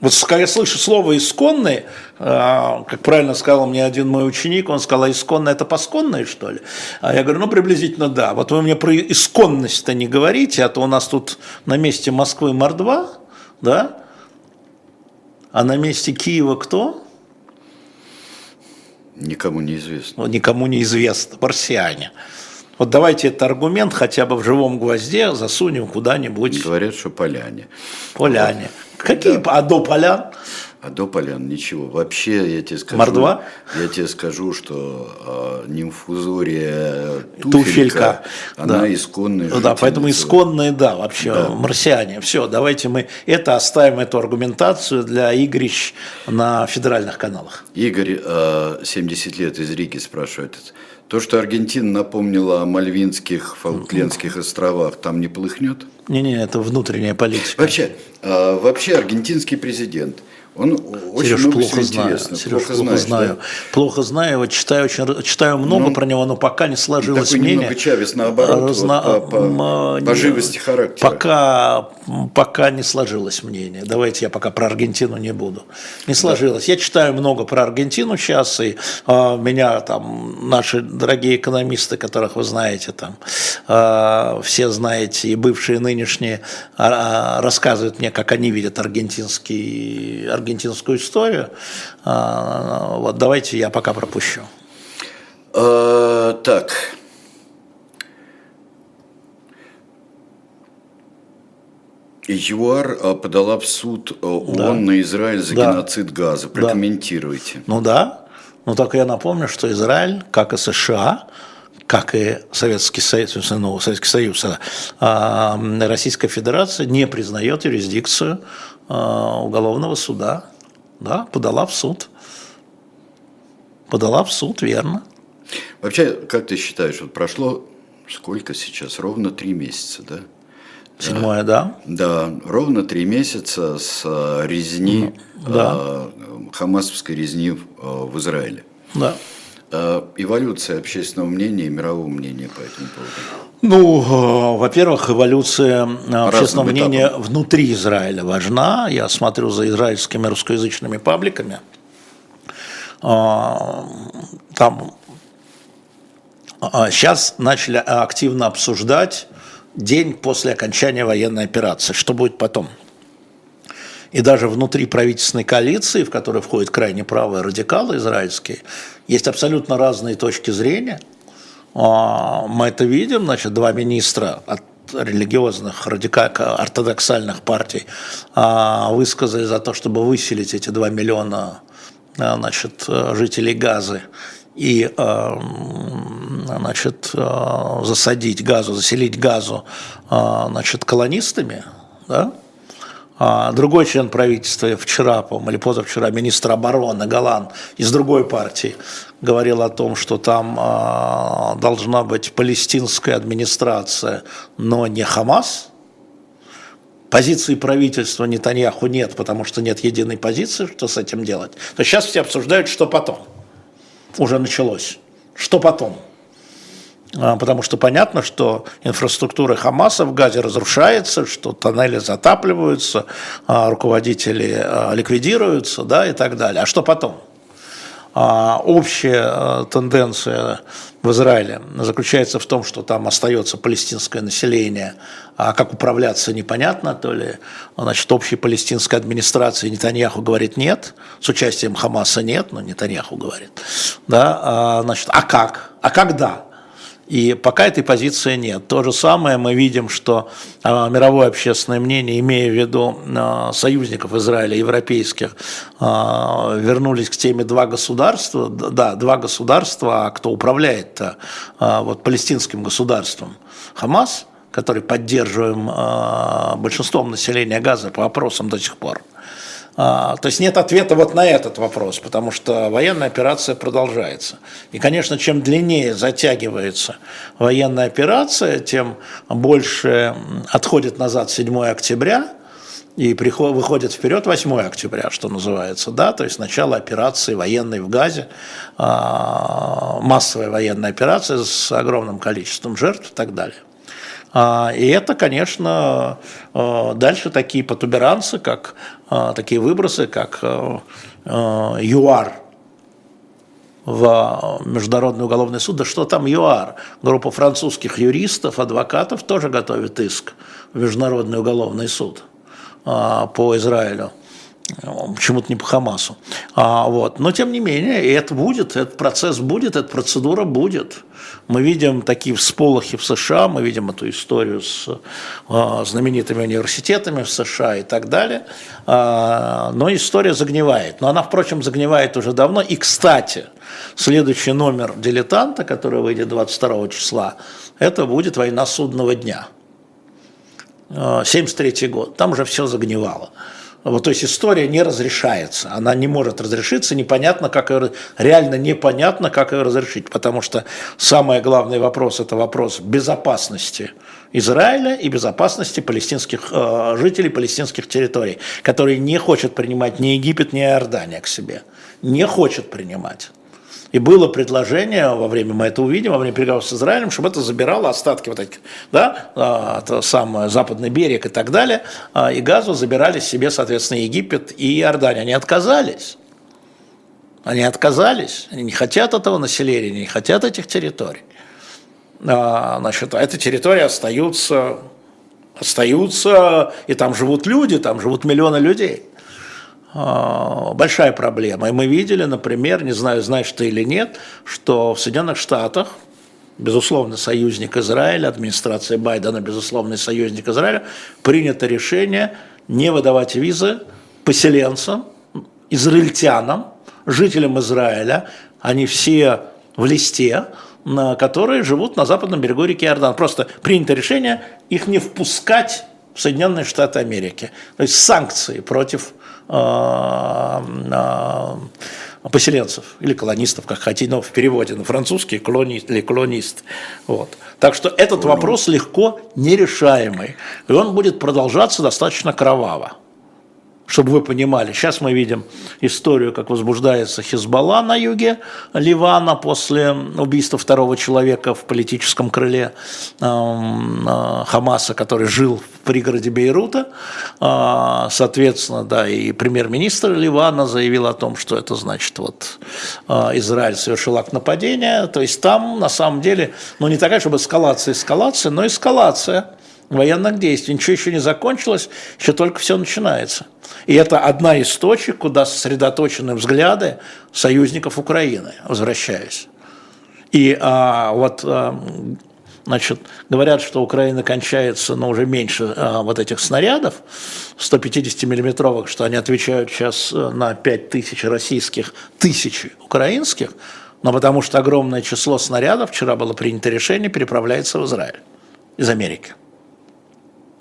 S3: вот когда я слышу слово «исконные», а, как правильно сказал мне один мой ученик, он сказал, а исконные – это посконные, что ли? А я говорю, ну, приблизительно да. Вот вы мне про исконность-то не говорите, а то у нас тут на месте Москвы Мордва, да? А на месте Киева кто?
S2: Никому не известно.
S3: ну, никому не известно, марсиане. Вот давайте этот аргумент хотя бы в живом гвозде засунем куда-нибудь
S2: Говорят, что поляне.
S3: поляне. Какие, а до полян?
S2: А до полян ничего. Вообще, я тебе скажу,
S3: Мордва?
S2: я тебе скажу, что э, нимфузория
S3: Туфелька,
S2: туфелька, она
S3: да.
S2: исконная
S3: Ну да, поэтому
S2: жительница.
S3: исконные, да, вообще,
S2: Да.
S3: марсиане. Все, давайте мы это оставим, эту аргументацию для игрищ на федеральных каналах.
S2: Игорь, э, 70 лет из Риги, спрашивает. То, что Аргентина напомнила о Мальвинских, Фолклендских островах, там не полыхнет?
S3: Не-не, это внутренняя политика.
S2: Вообще, э, вообще аргентинский президент, он очень
S3: Сереж,
S2: много
S3: плохо знаю. Сереж, плохо,
S2: знаешь,
S3: знаю.
S2: да?
S3: Плохо знаю его, читаю, очень, читаю много
S2: Ну,
S3: про него, но пока не сложилось
S2: Такой
S3: мнение.
S2: немного Чавес наоборот, вот
S3: Разна-
S2: по, по-
S3: м,
S2: по живости характера.
S3: Пока, пока не сложилось мнение. Давайте я пока про Аргентину не буду. Не сложилось. Я читаю много про Аргентину сейчас, и а, меня там наши дорогие экономисты, которых вы знаете, там а, все знаете, и бывшие, и нынешние, а, а, рассказывают мне, как они видят аргентинский, аргентинскую историю. А, вот давайте я пока пропущу.
S2: Э, так. ЮАР а, подала в суд а, ООН да. на Израиль за да. геноцид Газа. Прокомментируйте. Да.
S3: Ну да. Ну только я напомню, что Израиль, как и США, как и Советский Союз, ну, Советский Союз, а, Российская Федерация не признает юрисдикцию уголовного суда. Да, подала в суд. Подала в суд, верно.
S2: Вообще, как ты считаешь, вот прошло сколько сейчас? Ровно три месяца, да?
S3: Седьмое, да?
S2: Да, ровно три месяца с э, резни, да. э, хамасовской резни в Израиле.
S3: Да.
S2: Э, эволюция общественного мнения и мирового мнения по этому поводу.
S3: Ну, э, во-первых, эволюция э, общественного мнения этапам. внутри Израиля важна. Я смотрю за израильскими русскоязычными пабликами. Там сейчас начали активно обсуждать день после окончания военной операции. Что будет потом? И даже внутри правительственной коалиции, в которой входят крайне правые радикалы израильские, есть абсолютно разные точки зрения. А, мы это видим, значит, два министра от религиозных, ортодоксальных партий а, высказали за то, чтобы выселить эти 2 миллиона значит, жителей Газы и значит, засадить газу, заселить газу значит, колонистами, да? А другой член правительства вчера, по или позавчера, министр обороны Галан из другой партии говорил о том, что там должна быть палестинская администрация, но не Хамас. Позиции правительства Нетаньяху нет, потому что нет единой позиции, что с этим делать. То сейчас все обсуждают, что потом уже началось. Что потом? А, потому что понятно, что инфраструктура Хамаса в Газе разрушается, что тоннели затапливаются, а, руководители а, ликвидируются да, и так далее. А что потом? Общая тенденция в Израиле заключается в том, что там остается палестинское население, а как управляться непонятно, то ли значит, общей палестинской администрации Нетаньяху говорит нет, с участием Хамаса нет, но Нетаньяху говорит. Да, значит, а как? А когда? И пока этой позиции нет. То же самое мы видим, что а, мировое общественное мнение, имея в виду а, союзников Израиля, европейских, а, вернулись к теме два государства. Да, два государства, а кто управляет-то вот, палестинским государством? Хамас, который поддерживаем большинством населения Газа по вопросам до сих пор – то есть нет ответа вот на этот вопрос, потому что военная операция продолжается. И, конечно, чем длиннее затягивается военная операция, тем больше отходит назад 7 октября, и приход, выходит вперед 8 октября, что называется, да, то есть начало операции военной в Газе, а, массовая военная операция с огромным количеством жертв и так далее. А, и это, конечно, а, дальше такие потуберанцы, как а, такие выбросы, как ЮАР в Международный уголовный суд. Да что там ЮАР? Группа французских юристов, адвокатов тоже готовит иск в Международный уголовный суд по Израилю почему-то не по Хамасу. А, вот. Но тем не менее, и это будет, этот процесс будет, эта процедура будет. Мы видим такие всполохи в США, мы видим эту историю с а, знаменитыми университетами в США и так далее. А, но история загнивает. Но она, впрочем, загнивает уже давно. И, кстати, следующий номер «Дилетанта», который выйдет 22 числа, это будет «Война судного дня». 73 год. Там уже все загнивало. Вот, то есть история не разрешается, она не может разрешиться, непонятно, как ее, реально непонятно, как ее разрешить, потому что самый главный вопрос – это вопрос безопасности Израиля и безопасности палестинских э, жителей палестинских территорий, которые не хочет принимать ни Египет, ни Иордания к себе, не хочет принимать. И было предложение во время, мы это увидим, во время переговоров с Израилем, чтобы это забирало остатки вот этих, да, а, это сам западный берег и так далее, а, и газу забирали себе, соответственно, Египет и Иордания. Они отказались. Они отказались, они не хотят этого населения, не хотят этих территорий. А, значит, а эти территории остаются, остаются, и там живут люди, там живут миллионы людей. А, большая проблема. И мы видели, например, не знаю, знаешь ты или нет, что в Соединенных Штатах безусловно, союзник Израиля, администрация Байдена, безусловный союзник Израиля, принято решение не выдавать визы поселенцам, израильтянам, жителям Израиля. Они все в листе, которые живут на западном берегу реки Иордан. Просто принято решение их не впускать в Соединенные Штаты Америки. То есть санкции против поселенцев или колонистов, как хотите, но в переводе на французский колонист или колонист. Вот. Так что этот вопрос легко нерешаемый, и он будет продолжаться достаточно кроваво чтобы вы понимали. Сейчас мы видим историю, как возбуждается Хизбалла на юге Ливана после убийства второго человека в политическом крыле эм, э, Хамаса, который жил в пригороде Бейрута. Э, соответственно, да, и премьер-министр Ливана заявил о том, что это значит, вот э, Израиль совершил акт нападения. То есть там на самом деле, ну не такая, чтобы эскалация, эскалация, но эскалация военных действий. Ничего еще не закончилось, еще только все начинается. И это одна из точек, куда сосредоточены взгляды союзников Украины, возвращаясь. И а, вот а, Значит, говорят, что Украина кончается, но уже меньше а, вот этих снарядов 150-миллиметровых, что они отвечают сейчас э, на 5 тысяч российских, тысячи украинских, но потому что огромное число снарядов, вчера было принято решение, переправляется в Израиль из Америки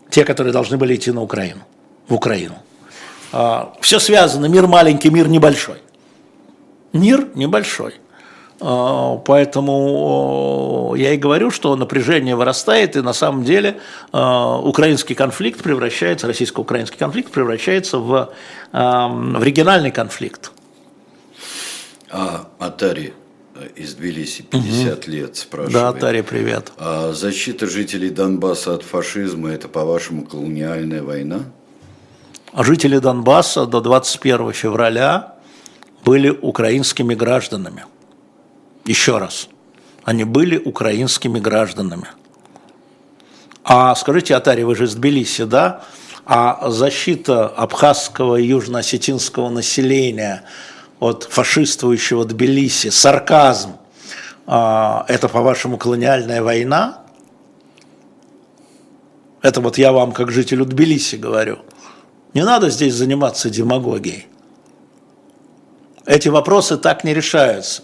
S3: те, которые должны были идти на Украину, в Украину. А, Все связано, мир маленький, мир небольшой. Мир небольшой. А, поэтому я и говорю, что напряжение вырастает, и на самом деле а, украинский конфликт превращается, российско-украинский конфликт превращается в, в региональный конфликт.
S2: А Атари из Тбилиси 50 угу. лет спрашивает.
S3: Да, Таря, привет.
S2: А защита жителей Донбасса от фашизма – это, по-вашему, колониальная война?
S3: А жители Донбасса до 21 февраля были украинскими гражданами. Еще раз. Они были украинскими гражданами. А скажите, Атари, вы же из Тбилиси, да? А защита абхазского и южно-осетинского населения – от фашистующего Тбилиси, сарказм, а, это, по-вашему, колониальная война? Это вот я вам, как жителю Тбилиси, говорю. Не надо здесь заниматься демагогией. Эти вопросы так не решаются.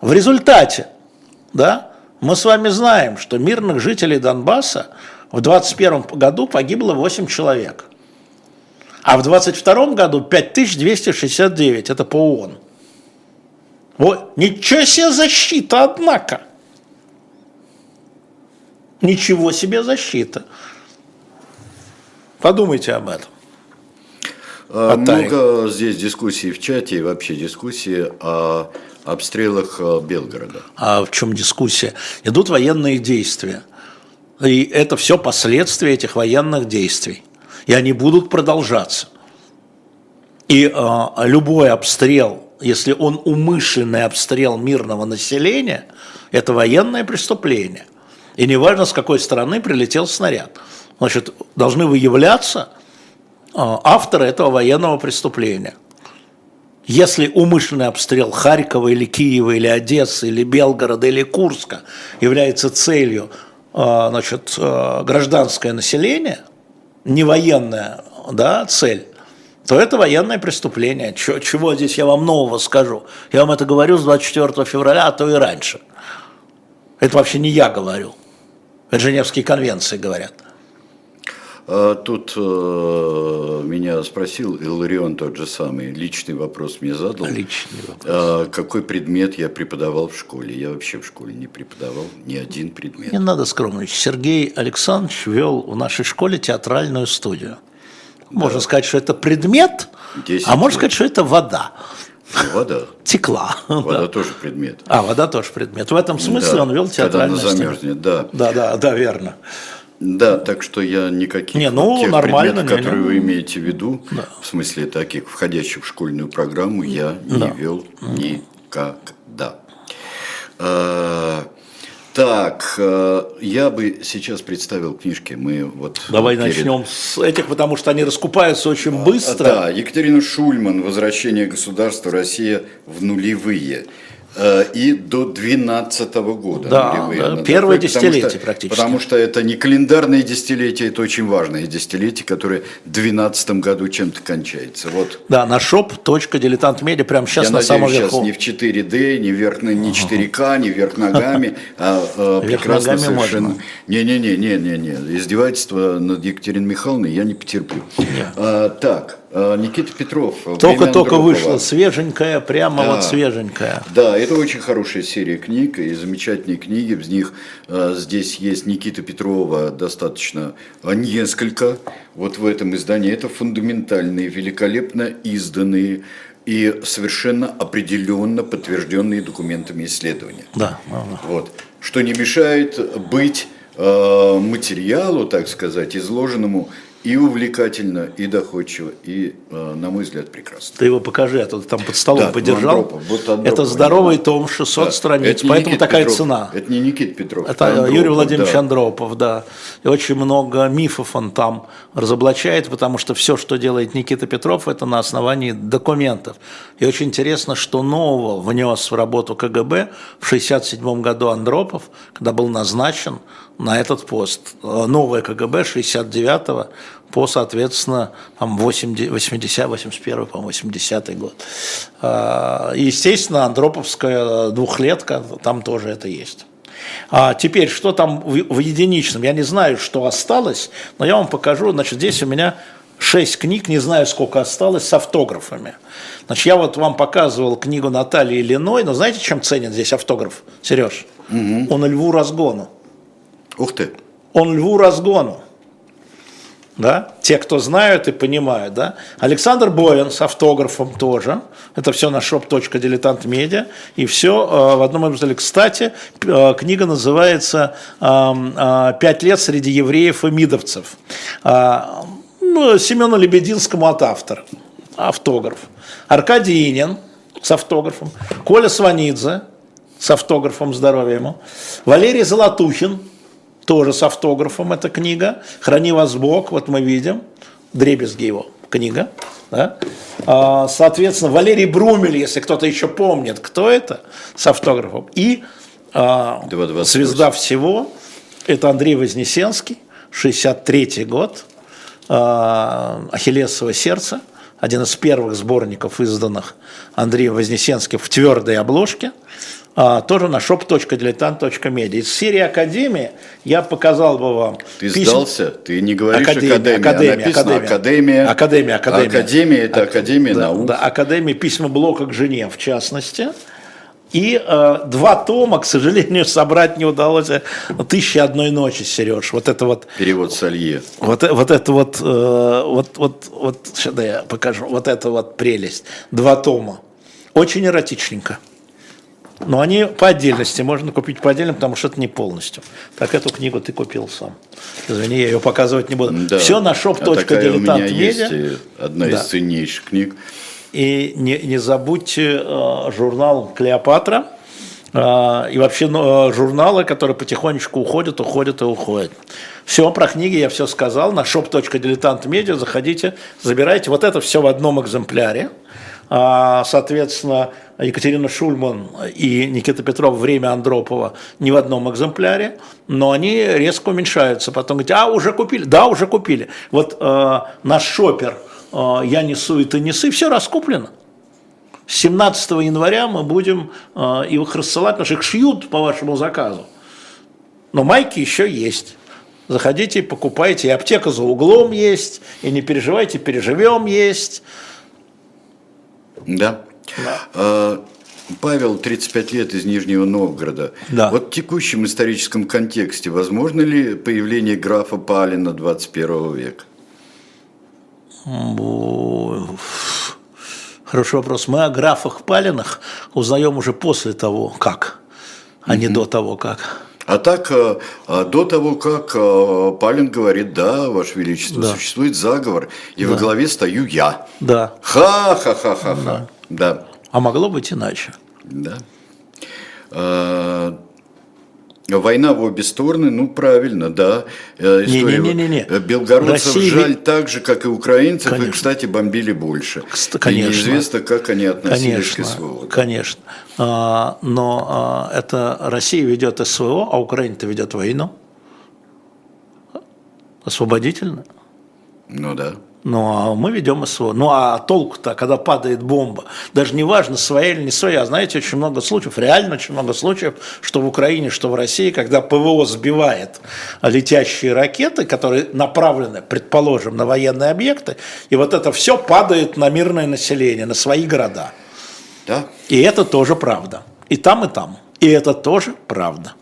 S3: В результате, да, мы с вами знаем, что мирных жителей Донбасса в 2021 году погибло 8 человек. А в 22 году 5269, это по ООН. Вот, ничего себе защита, однако. Ничего себе защита. Подумайте об этом.
S2: А, много здесь дискуссий в чате и вообще дискуссии о обстрелах э, Белгорода.
S3: А в чем дискуссия? Идут военные действия. И это все последствия этих военных действий и они будут продолжаться. И э, любой обстрел, если он умышленный обстрел мирного населения, это военное преступление. И неважно, с какой стороны прилетел снаряд. Значит, должны выявляться э, авторы этого военного преступления. Если умышленный обстрел Харькова или Киева или Одессы или Белгорода или Курска является целью э, значит, э, гражданское население – не военная да, цель, то это военное преступление. Чего, чего здесь я вам нового скажу? Я вам это говорю с 24 февраля, а то и раньше. Это вообще не я говорю. Это Женевские конвенции говорят.
S2: А тут э, меня спросил Иларион тот же самый, личный вопрос мне задал.
S3: Личный вопрос.
S2: А, какой предмет я преподавал в школе? Я вообще в школе не преподавал ни один предмет.
S3: Не надо скромничать. Сергей Александрович вел в нашей школе театральную студию. Можно да. сказать, что это предмет, а можно сказать, что это вода.
S2: Вода.
S3: Текла.
S2: Вода да. тоже предмет.
S3: А, вода тоже предмет. В этом смысле да. он вел театральную
S2: Когда она замерзнет, да.
S3: Да, да, да, верно.
S2: Да, так что я никаких
S3: не, ну, тех
S2: предметов, которые не, вы имеете в виду, да. в смысле таких входящих в школьную программу, я да. не вел никогда. А, так, а, я бы сейчас представил книжки. Мы вот
S3: Давай перед... начнем с этих, потому что они раскупаются очень быстро.
S2: Да, Екатерина Шульман «Возвращение государства Россия в нулевые». Э, и до 12 года.
S3: Да, да первое десятилетие
S2: что,
S3: практически.
S2: Потому что это не календарное десятилетие, это очень важное десятилетие, которое в 12 году чем-то кончается. Вот.
S3: Да, на shop.diletantmedia прямо сейчас
S2: Я
S3: на
S2: надеюсь,
S3: самом
S2: сейчас
S3: верху.
S2: не в 4D, не, вверх, не 4К, не вверх ногами, а, а прекрасно совершенно. Не-не-не, не-не-не. Издевательство над Екатериной Михайловной я не потерплю. А, так, Никита Петров. «Время
S3: Только-только
S2: Андропова».
S3: вышла свеженькая, прямо
S2: Да.
S3: вот свеженькая.
S2: Да, это очень хорошая серия книг и замечательные книги. В них э, здесь есть Никита Петрова достаточно э, несколько. Вот в этом издании это фундаментальные, великолепно изданные и совершенно определенно подтвержденные документами исследования.
S3: Да.
S2: Вот. Что не мешает быть э, материалу, так сказать, изложенному и увлекательно, и доходчиво, и, э, на мой взгляд, прекрасно.
S3: Ты его покажи, а то там под столом
S2: Да,
S3: подержал.
S2: Андропов, вот Андропов.
S3: это здоровый том, 600
S2: Да.
S3: страниц,
S2: Это
S3: поэтому
S2: Никита
S3: такая
S2: Петров,
S3: цена.
S2: Это не Никита Петров.
S3: Это
S2: Андропов,
S3: Юрий Владимирович
S2: да.
S3: Андропов, да. И очень много мифов он там разоблачает, потому что все, что делает Никита Петров, это на основании документов. И очень интересно, что нового внес в работу КГБ в 1967 году Андропов, когда был назначен на этот пост. Э, Новое КГБ 69-го по, соответственно, там 80, 80 81 по 80 год. И, Естественно, Андроповская двухлетка, там тоже это есть. А теперь, что там в, в единичном? Я не знаю, что осталось, но я вам покажу. Значит, здесь у меня шесть книг, не знаю, сколько осталось, с автографами. Значит, я вот вам показывал книгу Натальи Ильиной, но знаете, чем ценен здесь автограф, Сереж? Он льву разгону.
S2: Ух ты.
S3: Он льву разгону. Да? Те, кто знают и понимают. Да? Александр Боин с автографом тоже. Это все на shop.diletantmedia. И все э, в одном экземпляре. Кстати, э, книга называется эм, э, «Пять лет среди евреев и мидовцев». А, ну, Семену Лебединскому от автора. Автограф. Аркадий Инин с автографом. Коля Сванидзе с автографом «Здоровья ему». Валерий Золотухин тоже с автографом эта книга. «Храни вас Бог», вот мы видим, дребезги его книга. Да? А, Соответственно, Валерий Брумель, если кто-то еще помнит, кто это, с автографом. И а,
S2: 2.28.
S3: звезда всего, это Андрей Вознесенский, 63 год, а, «Ахиллесово сердце», один из первых сборников, изданных Андреем Вознесенским в твердой обложке, тоже на shop.diletant.media. Из серии «Академия» я показал бы вам
S2: Ты
S3: письма-
S2: сдался? Ты не говоришь
S3: Академия,
S2: академия,
S3: академия,
S2: а
S3: академия.
S2: академия.
S3: Академия, академия.
S2: Академия – это академия
S3: да,
S2: наук.
S3: Да, Академия письма Блока к жене, в частности. И э, два тома, к сожалению, собрать не удалось. Тысячи одной ночи, Сереж. Вот это вот,
S2: Перевод Салье.
S3: вот, э- вот это вот, э, вот, вот, вот, сейчас я покажу. Вот это вот прелесть. Два тома. Очень эротичненько. Но они по отдельности, можно купить по отдельно, потому что это не полностью. Так эту книгу ты купил сам. Извини, я ее показывать не буду.
S2: Да.
S3: Все на
S2: А у меня есть
S3: shop.diletantmedia.
S2: одна
S3: Да.
S2: из ценнейших книг.
S3: И не, не забудьте э, журнал «Клеопатра». э, и вообще ну, э, журналы, которые потихонечку уходят, уходят и уходят. Все, про книги я все сказал. На shop.diletantmedia заходите, забирайте. Вот это все в одном экземпляре. А, Соответственно, Екатерина Шульман и Никита Петров «Время Андропова» не в одном экземпляре, но они резко уменьшаются. Потом говорите, а, уже купили? Да, уже купили. Вот э, наш шопер э, «Я несу, и ты несы» все раскуплено. С 17 января мы будем э, их рассылать, потому что их шьют по вашему заказу. Но майки еще есть. Заходите, покупайте. И аптека за углом есть. И не переживайте, переживем есть.
S2: Да. А, Павел, 35 лет из Нижнего Новгорода.
S3: Да.
S2: Вот в текущем историческом контексте возможно ли появление графа Палина 21 века?
S3: Хороший вопрос. Мы о графах Палинах узнаем уже после того, как, а не до того, как.
S2: А так, э, э, до того, как э, Палин говорит, да, Ваше Величество,
S3: Да.
S2: существует заговор, и во главе стою я.
S3: Да.
S2: Ха-ха-ха-ха-ха. Да.
S3: А могло быть иначе.
S2: Да. Война в обе стороны, ну правильно, да. Э, история
S3: Не-не-не-не.
S2: белгородцев
S3: Россия
S2: жаль так же, как и украинцев,
S3: Конечно.
S2: и, кстати, бомбили больше.
S3: Кст-
S2: И
S3: конечно.
S2: неизвестно, как они относились к
S3: Конечно,
S2: СВО.
S3: конечно. А, Но а, это Россия ведет СВО, а Украина-то ведет войну. Освободительно.
S2: Ну да.
S3: Ну, а мы ведем СВО. Ну, а толку-то, когда падает бомба, даже не важно, своя или не своя. Знаете, очень много случаев, реально очень много случаев, что в Украине, что в России, когда ПВО сбивает летящие ракеты, которые направлены, предположим, на военные объекты, и вот это все падает на мирное население, на свои города.
S2: Да.
S3: И это тоже правда. И там, и там. И это тоже правда.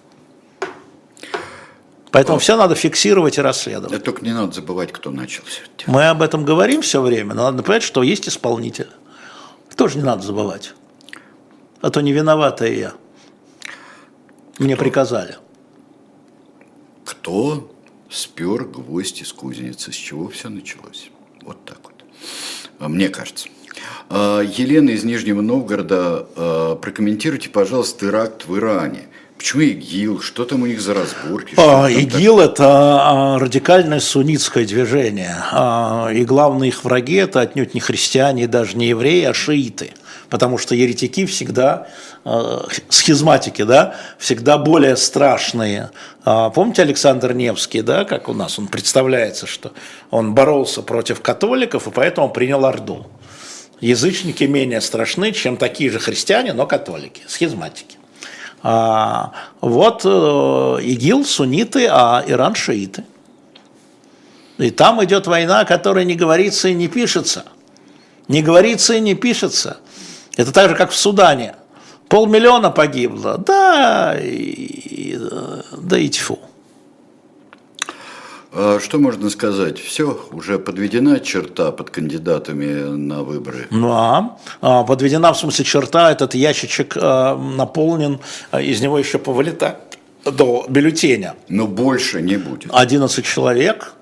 S3: Поэтому все надо фиксировать и расследовать.
S2: Да только не надо забывать, кто начал все это.
S3: Мы об этом говорим все время, но надо понять, что есть исполнитель. Тоже не надо забывать. А то не виноватая я. Мне приказали.
S2: Кто спер гвоздь из кузницы, с чего все началось? Вот так вот. А, Мне кажется. А, Елена из Нижнего Новгорода, а, прокомментируйте, пожалуйста, теракт в Иране. Почему ИГИЛ? Что там у них за разборки?
S3: А, ИГИЛ – это а, радикальное суннитское движение. А, И главные их враги – это отнюдь не христиане, даже не евреи, а шииты. Потому что еретики всегда, а, схизматики, да, всегда более страшные. Помните Александр Невский, да, как у нас он представляется, что он боролся против католиков, и поэтому принял Орду. Язычники менее страшны, чем такие же христиане, но католики, схизматики. А, вот э, ИГИЛ, сунниты, а Иран шииты. И там идет война, о которой не говорится и не пишется. Не говорится и не пишется. Это так же, как в Судане. Полмиллиона погибло. Да, и, э, да и тьфу.
S2: А Что можно сказать? Все, уже подведена черта под кандидатами на выборы.
S3: Ну, а, а, подведена в смысле черта, этот ящичек а, наполнен, из него еще повылетает до бюллетеня.
S2: Но больше не будет.
S3: 11 человек,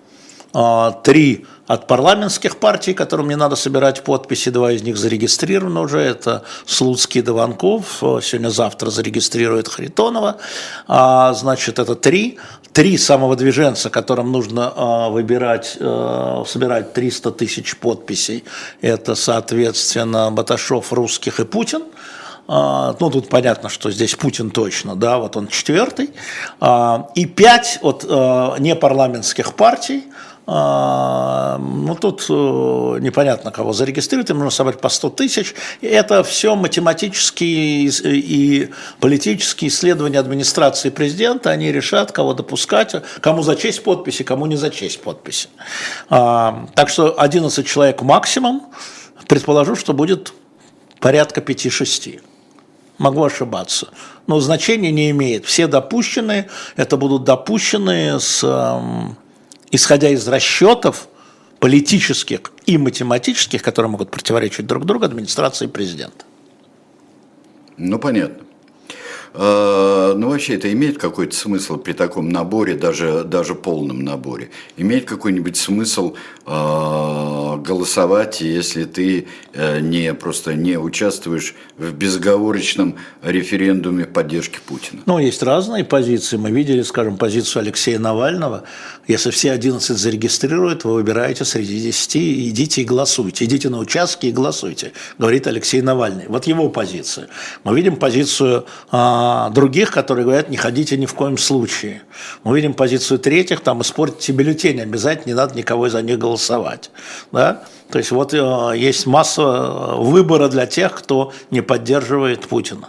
S3: а, три от парламентских партий, которым не надо собирать подписи, два из них зарегистрированы уже, это Слуцкий и Дованков, А, сегодня-завтра зарегистрирует Харитонова, А, значит, это три, три самовыдвиженца, которым нужно а, выбирать, а, собирать 300 тысяч подписей, это, соответственно, Баташов, Русских и Путин, а, ну, тут понятно, что здесь Путин точно, да, вот он четвертый. А, И пять от непарламентских партий, ну, тут э, непонятно, кого зарегистрировать, им нужно собрать по 100 тысяч. Это все математические ис- и политические исследования администрации президента, они решат, кого допускать, кому зачесть подписи, кому не зачесть подписи. А, Так что 11 человек максимум, предположу, что будет порядка 5-6. Могу ошибаться. Но значения не имеет. Все допущенные, это будут допущенные, с, эм, исходя из расчетов политических и математических, которые могут противоречить друг другу, администрации президента.
S2: Ну, понятно. А, Ну, вообще, это имеет какой-то смысл при таком наборе, даже, даже полном наборе? Имеет какой-нибудь смысл а, голосовать, если ты э, не, просто не участвуешь в безоговорочном референдуме поддержки Путина?
S3: Ну, есть разные позиции. Мы видели, скажем, позицию Алексея Навального. Если все 11 зарегистрируют, вы выбираете среди 10, идите и голосуйте. Идите на участки и голосуйте, говорит Алексей Навальный. Вот его позиция. Мы видим позицию других, которые говорят, не ходите ни в коем случае. Мы видим позицию третьих, там, испортите бюллетень, обязательно не надо никого за них голосовать. Да? То есть вот э, есть масса э, выбора для тех, кто не поддерживает Путина.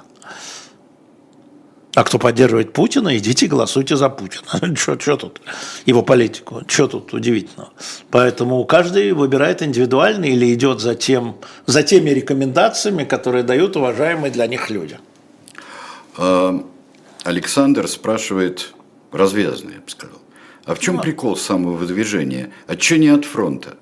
S3: А кто поддерживает Путина, идите голосуйте за Путина. Что тут? Его политику. Что тут удивительного? Поэтому каждый выбирает индивидуально или идет за, тем, за теми рекомендациями, которые дают уважаемые для них люди.
S2: А, Александр спрашивает, развязно, я бы сказал, а в чем прикол самовыдвижения? А что не от фронта?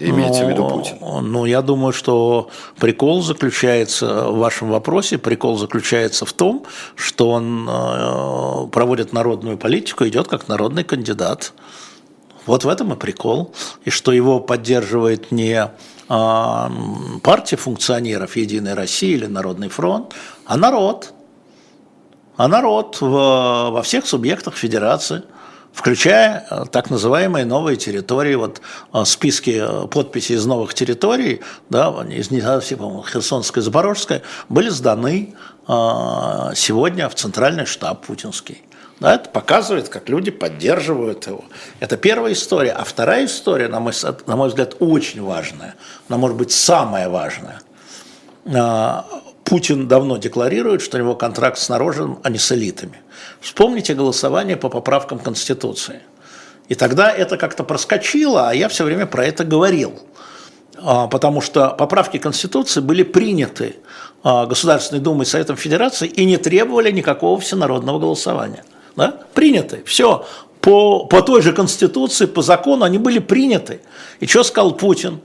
S2: Имеется в виду
S3: Ну,
S2: Путин.
S3: Ну, я думаю, что прикол заключается в вашем вопросе, прикол заключается в том, что он э, проводит народную политику, идет как народный кандидат. Вот в этом и прикол. И что его поддерживает не а, партия функционеров Единой России или Народный фронт, а народ. А народ в, во всех субъектах федерации, включая э, так называемые новые территории, вот э, списки э, подписей из новых территорий, да, из не все, по-моему, Херсонская, Запорожская, были сданы сегодня в центральный штаб путинский. Да, это показывает, как люди поддерживают его. Это первая история. А вторая история, на мой, на мой взгляд, очень важная, она может быть самая важная. Путин давно декларирует, что у него контракт с народом, а не с элитами. Вспомните голосование по поправкам Конституции. И тогда это как-то проскочило, а я все время про это говорил. А, потому что поправки Конституции были приняты а, Государственной Думой и Советом Федерации и не требовали никакого всенародного голосования. Да? Приняты. Все. По, по той же Конституции, по закону они были приняты. И что сказал Путин?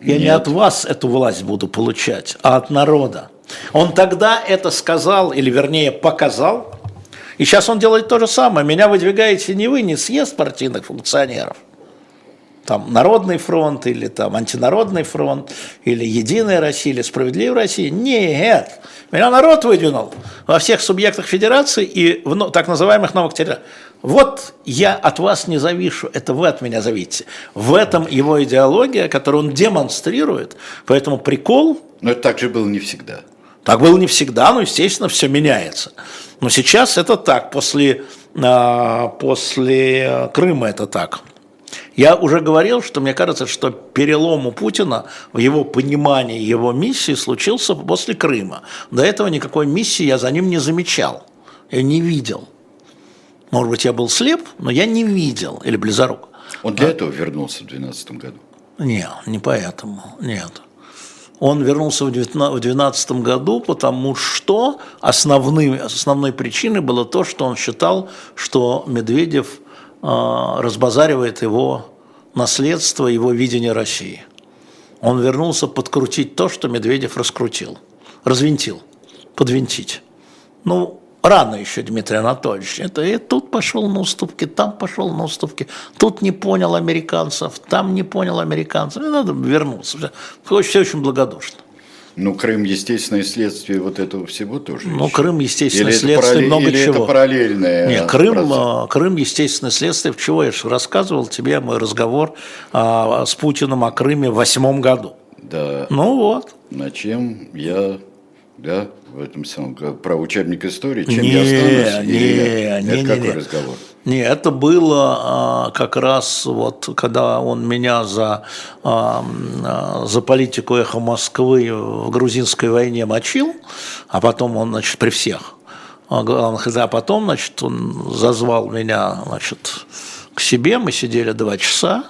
S3: Я Нет. не от вас эту власть буду получать, а от народа. Он тогда это сказал, или вернее показал, и сейчас он делает то же самое. Меня выдвигаете не вы, не съезд партийных функционеров, там Народный фронт или там Антинародный фронт или Единая Россия или Справедливая Россия. Нет, меня народ выдвинул во всех субъектах федерации и в так называемых новых территориях. Вот я от вас не завишу, это вы от меня зависите. В этом его идеология, которую он демонстрирует. Поэтому прикол...
S2: Но это также было не всегда.
S3: Так было не всегда, но, естественно, все меняется. Но сейчас это так, после, а, после Крыма это так. Я уже говорил, что мне кажется, что перелом у Путина в его понимании его миссии случился после Крыма. До этого никакой миссии я за ним не замечал, я не видел. Может быть, я был слеп, но я не видел, или близорук.
S2: Он для а? этого вернулся в 2012 году?
S3: Нет, не поэтому, нет. Он вернулся в 2012 году, потому что основным, основной причиной было то, что он считал, что Медведев э, разбазаривает его наследство, его видение России. Он вернулся подкрутить то, что Медведев раскрутил, развинтил, подвинтить. Ну, рано еще, Дмитрий Анатольевич. Это и тут пошел на уступки, там пошел на уступки. Тут не понял американцев, там не понял американцев. И надо вернуться. Все очень благодушно.
S2: Ну, Крым – естественное следствие вот этого всего тоже.
S3: Ну, еще. Крым – естественное или следствие параллель, много или чего.
S2: это параллельное?
S3: Нет, Крым, процесс. А, Крым – естественное следствие. Чего я же рассказывал тебе мой разговор а, с Путиным о Крыме в восьмом году.
S2: Да.
S3: Ну вот.
S2: На чем я да, в этом самом, про учебник истории, чем не, я останусь? Не,
S3: или... не,
S2: это
S3: не,
S2: какой
S3: не.
S2: разговор?
S3: Не, это было а, как раз вот, когда он меня за, а, за политику «Эхо Москвы» в грузинской войне мочил, а потом он, значит, при всех, а потом, значит, он зазвал меня, значит, к себе, мы сидели два часа,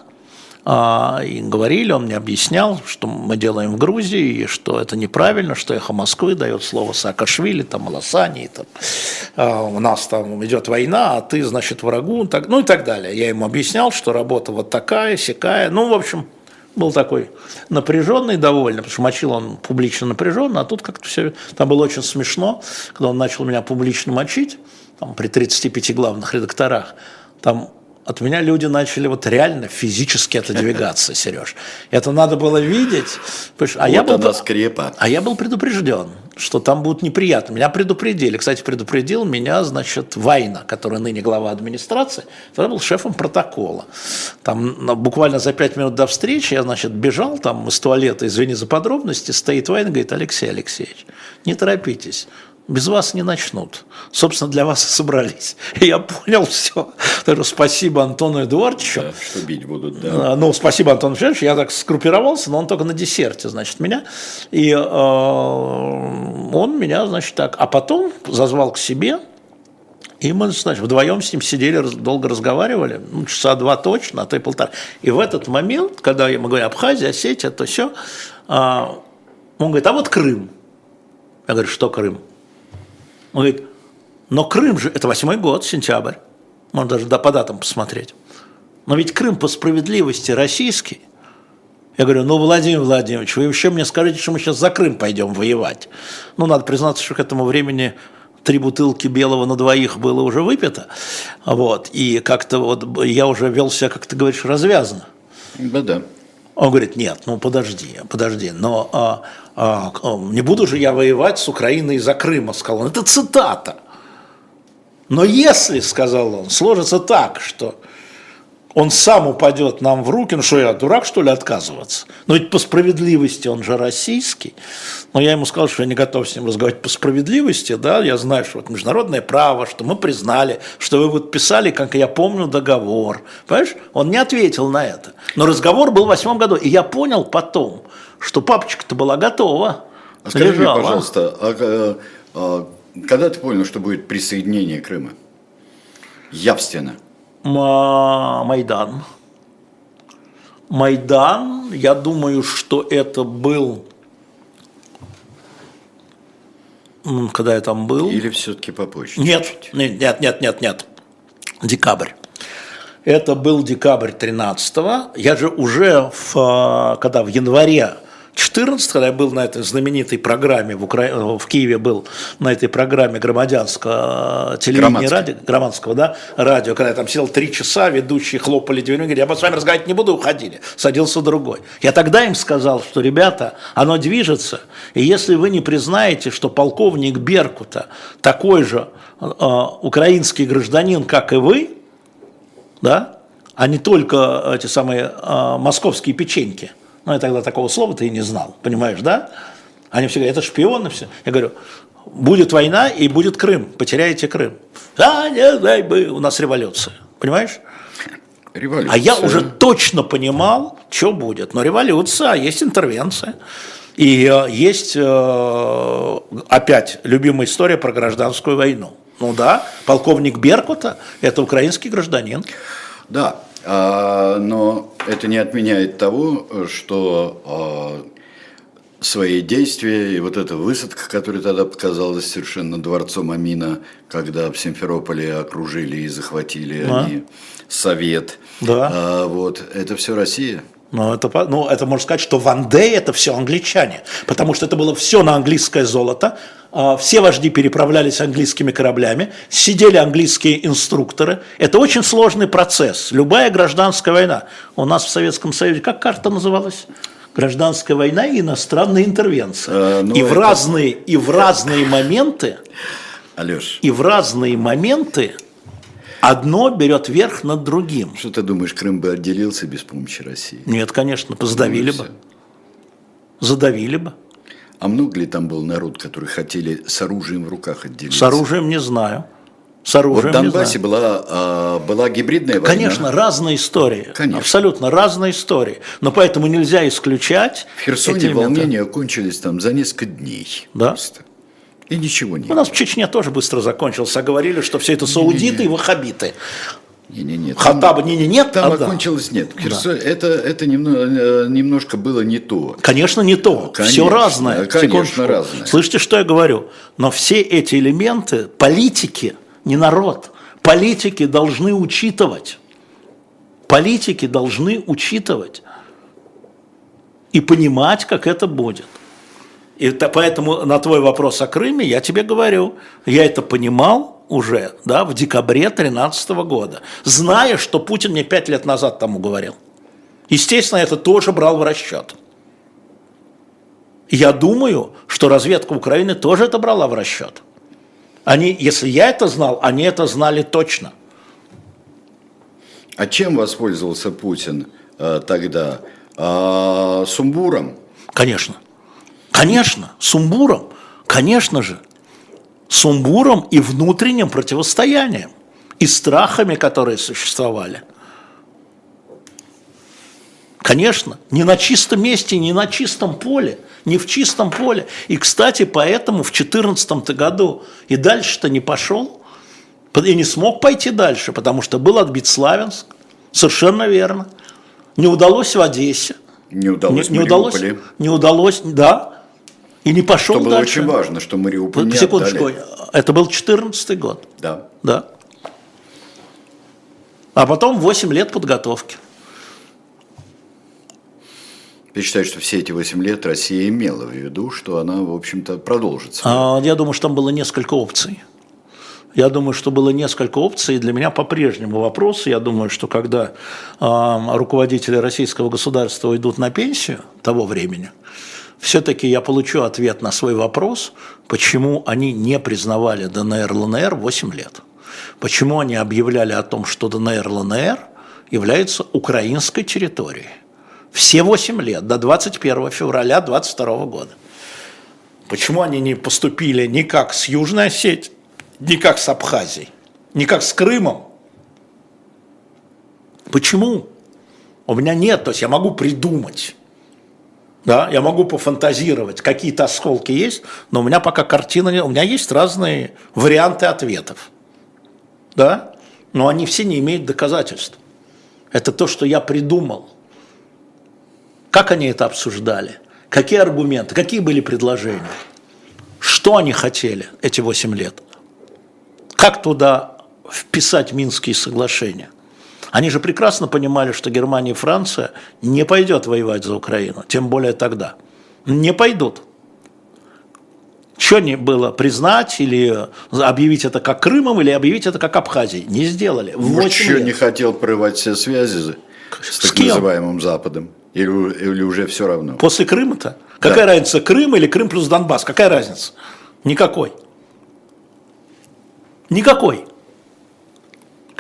S3: и говорили, он мне объяснял, что мы делаем в Грузии, и что это неправильно, что эхо Москвы дает слово Саакашвили, там, Маласани, там, а, у нас там идет война, а ты, значит, врагу, так, ну и так далее. Я ему объяснял, что работа вот такая, сякая, ну, в общем, был такой напряженный довольно, потому что мочил он публично напряженно, а тут как-то все, там было очень смешно, когда он начал меня публично мочить, там, при 35 главных редакторах, там от меня люди начали вот реально физически отодвигаться, Сереж. Это надо было видеть. А, вот
S2: я был, скрепа.
S3: а я был предупрежден, что там будут неприятно. Меня предупредили. Кстати, предупредил меня, значит, Вайна, который ныне глава администрации, тогда был шефом протокола. Там буквально за пять минут до встречи я, значит, бежал там из туалета, извини за подробности, стоит Вайн и говорит, Алексей Алексеевич, не торопитесь, без вас не начнут. Собственно, для вас и собрались. И я понял все. Спасибо Антону Эдуардовичу. Да,
S2: что бить будут, да.
S3: А, ну, спасибо Антону Федоровичу. Я так скруппировался, но он только на десерте, значит, меня. И э, он меня, значит, так. А потом зазвал к себе, и мы, значит, вдвоем с ним сидели, долго разговаривали, ну, часа два точно, а то и полтора. И в этот момент, когда мы говорим Абхазия, Осетия, то все, а, он говорит, а вот Крым. Я говорю, что Крым? Он говорит, но Крым же, это восьмой год, сентябрь, можно даже да, по датам посмотреть. Но ведь Крым по справедливости российский. Я говорю, ну, Владимир Владимирович, вы еще мне скажите, что мы сейчас за Крым пойдем воевать. Ну, надо признаться, что к этому времени три бутылки белого на двоих было уже выпито. Вот, и как-то вот я уже вел себя, как ты говоришь, развязно.
S2: Да, да.
S3: Он говорит, нет, ну подожди, подожди, но а, не буду же я воевать с Украиной из-за Крыма, сказал он. Это цитата. Но если, сказал он, сложится так, что он сам упадет нам в руки, ну что я, дурак, что ли, отказываться? Но ведь по справедливости он же российский. Но я ему сказал, что я не готов с ним разговаривать по справедливости, да, я знаю, что вот международное право, что мы признали, что вы подписали, как я помню, договор. Понимаешь? Он не ответил на это. Но разговор был в восьмом году, и я понял потом, что папочка-то была готова.
S2: А скажи лежала. мне, пожалуйста, а, а, а, когда ты понял, что будет присоединение Крыма? Явственно.
S3: Майдан. Майдан, я думаю, что это был, когда я там был.
S2: Или все-таки попозже?
S3: Нет, нет, нет, нет, нет, декабрь. Это был декабрь 13 -го. Я же уже, в, когда в январе 14, когда я был на этой знаменитой программе в, Укра... в Киеве был на этой программе громадянского телевидения радио, громадского, да, радио, когда я там сидел три часа, ведущие хлопали дверью, говорили, я с вами разговаривать не буду, уходили, садился другой. Я тогда им сказал, что, ребята, оно движется, и если вы не признаете, что полковник Беркута такой же э, украинский гражданин, как и вы, да, а не только эти самые э, московские печеньки – ну, я тогда такого слова-то и не знал, понимаешь, да? Они все говорят, это шпионы все. Я говорю, будет война и будет Крым, потеряете Крым. Да, нет, дай бы, у нас революция, понимаешь? Революция. А я уже точно понимал, что будет. Но революция, есть интервенция. И э, есть э, опять любимая история про гражданскую войну. Ну да, полковник Беркута – это украинский гражданин.
S2: Да, но это не отменяет того, что а, свои действия и вот эта высадка, которая тогда показалась совершенно дворцом Амина, когда в Симферополе окружили и захватили да. они Совет. Да. А, вот, это все Россия.
S3: Ну это, ну, это можно сказать, что Ван Дей это все англичане, потому что это было все на английское золото, а, все вожди переправлялись английскими кораблями, сидели английские инструкторы. Это очень сложный процесс. Любая гражданская война. У нас в Советском Союзе, как карта называлась? Гражданская война и иностранная интервенция. А, ну и, это... в разные, и в разные моменты,
S2: Алеш.
S3: и в разные моменты одно берет верх над другим.
S2: Что ты думаешь, Крым бы отделился без помощи России?
S3: Нет, конечно, задавили бы. Задавили бы.
S2: А много ли там был народ, который хотели с оружием в руках отделиться?
S3: С оружием не знаю. С оружием
S2: вот в Донбассе была, а, была гибридная
S3: война. Конечно, разные истории. Конечно. Абсолютно разные истории. Но поэтому нельзя исключать.
S2: В Херсоне волнения кончились там за несколько дней.
S3: Да. Просто.
S2: И ничего нет.
S3: У нас в Чечне тоже быстро закончился. А говорили, что все это саудиты и ваххабиты.
S2: Не, не, нет.
S3: Хаттаба не, не, нет.
S2: Там а окончилось нет. Херсон, да. Это, это немного, э, немножко было не то.
S3: Конечно, не то. Конечно, все разное.
S2: Конечно, разное.
S3: Слышите, что я говорю? Но все эти элементы, политики, не народ, политики должны учитывать. Политики должны учитывать и понимать, как это будет. И это, поэтому на твой вопрос о Крыме я тебе говорю, я это понимал, уже да, в декабре 2013 года, зная, что Путин мне пять лет назад тому говорил. Естественно, это тоже брал в расчет. Я думаю, что разведка Украины тоже это брала в расчет. Они, если я это знал, они это знали точно.
S2: А чем воспользовался Путин э, тогда? А, сумбуром?
S3: Конечно. Конечно, сумбуром. Конечно же сумбуром и внутренним противостоянием, и страхами, которые существовали. Конечно, не на чистом месте, не на чистом поле, не в чистом поле. И, кстати, поэтому в 2014 году и дальше-то не пошел, и не смог пойти дальше, потому что был отбит Славянск, совершенно верно. Не удалось в Одессе.
S2: Не удалось
S3: не, не удалось, не удалось, да, и не пошел
S2: Что
S3: было дальше.
S2: очень важно, что Мариуполь не
S3: Секундочку, отдали. это был 14 год.
S2: Да.
S3: Да. А потом 8 лет подготовки.
S2: Я считаю, что все эти 8 лет Россия имела в виду, что она, в общем-то, продолжится.
S3: А, я думаю, что там было несколько опций. Я думаю, что было несколько опций, и для меня по-прежнему вопрос, я думаю, что когда э, руководители российского государства уйдут на пенсию того времени, все-таки я получу ответ на свой вопрос, почему они не признавали ДНР, ЛНР 8 лет. Почему они объявляли о том, что ДНР, ЛНР является украинской территорией? Все 8 лет, до 21 февраля 22 года. Почему они не поступили ни как с Южной Осетией, ни как с Абхазией, ни как с Крымом? Почему? У меня нет, то есть я могу придумать. Да, я могу пофантазировать, какие-то осколки есть, но у меня пока картина нет, у меня есть разные варианты ответов. Да? Но они все не имеют доказательств. Это то, что я придумал. Как они это обсуждали? Какие аргументы? Какие были предложения? Что они хотели эти 8 лет? Как туда вписать Минские соглашения? Они же прекрасно понимали, что Германия и Франция не пойдет воевать за Украину, тем более тогда. Не пойдут. Что не было, признать или объявить это как Крымом, или объявить это как Абхазией? Не сделали.
S2: Может, еще не хотел прорывать все связи с, с так кем? называемым Западом? Или, или уже все равно?
S3: После Крыма-то? Какая да. разница, Крым или Крым плюс Донбасс? Какая разница? Никакой. Никакой.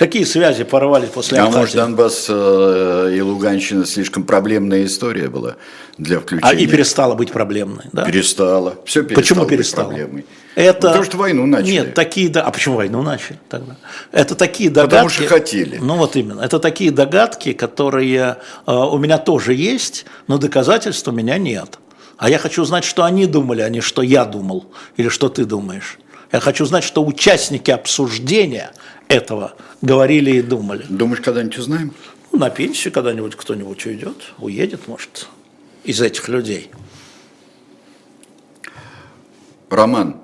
S3: Какие связи порвали после
S2: А может, Донбасс э, и Луганщина слишком проблемная история была для включения? А
S3: и перестала быть проблемной, да?
S2: Перестала. Все перестало
S3: Почему перестала?
S2: Проблемой.
S3: Это...
S2: Потому что войну начали.
S3: Нет, такие... А почему войну начали тогда? Это такие догадки...
S2: Потому что хотели.
S3: Ну вот именно. Это такие догадки, которые э, у меня тоже есть, но доказательств у меня нет. А я хочу знать, что они думали, а не что я думал или что ты думаешь. Я хочу знать, что участники обсуждения этого говорили и думали.
S2: Думаешь, когда-нибудь узнаем?
S3: Ну, на пенсию когда-нибудь кто-нибудь уйдет, уедет, может, из этих людей.
S2: Роман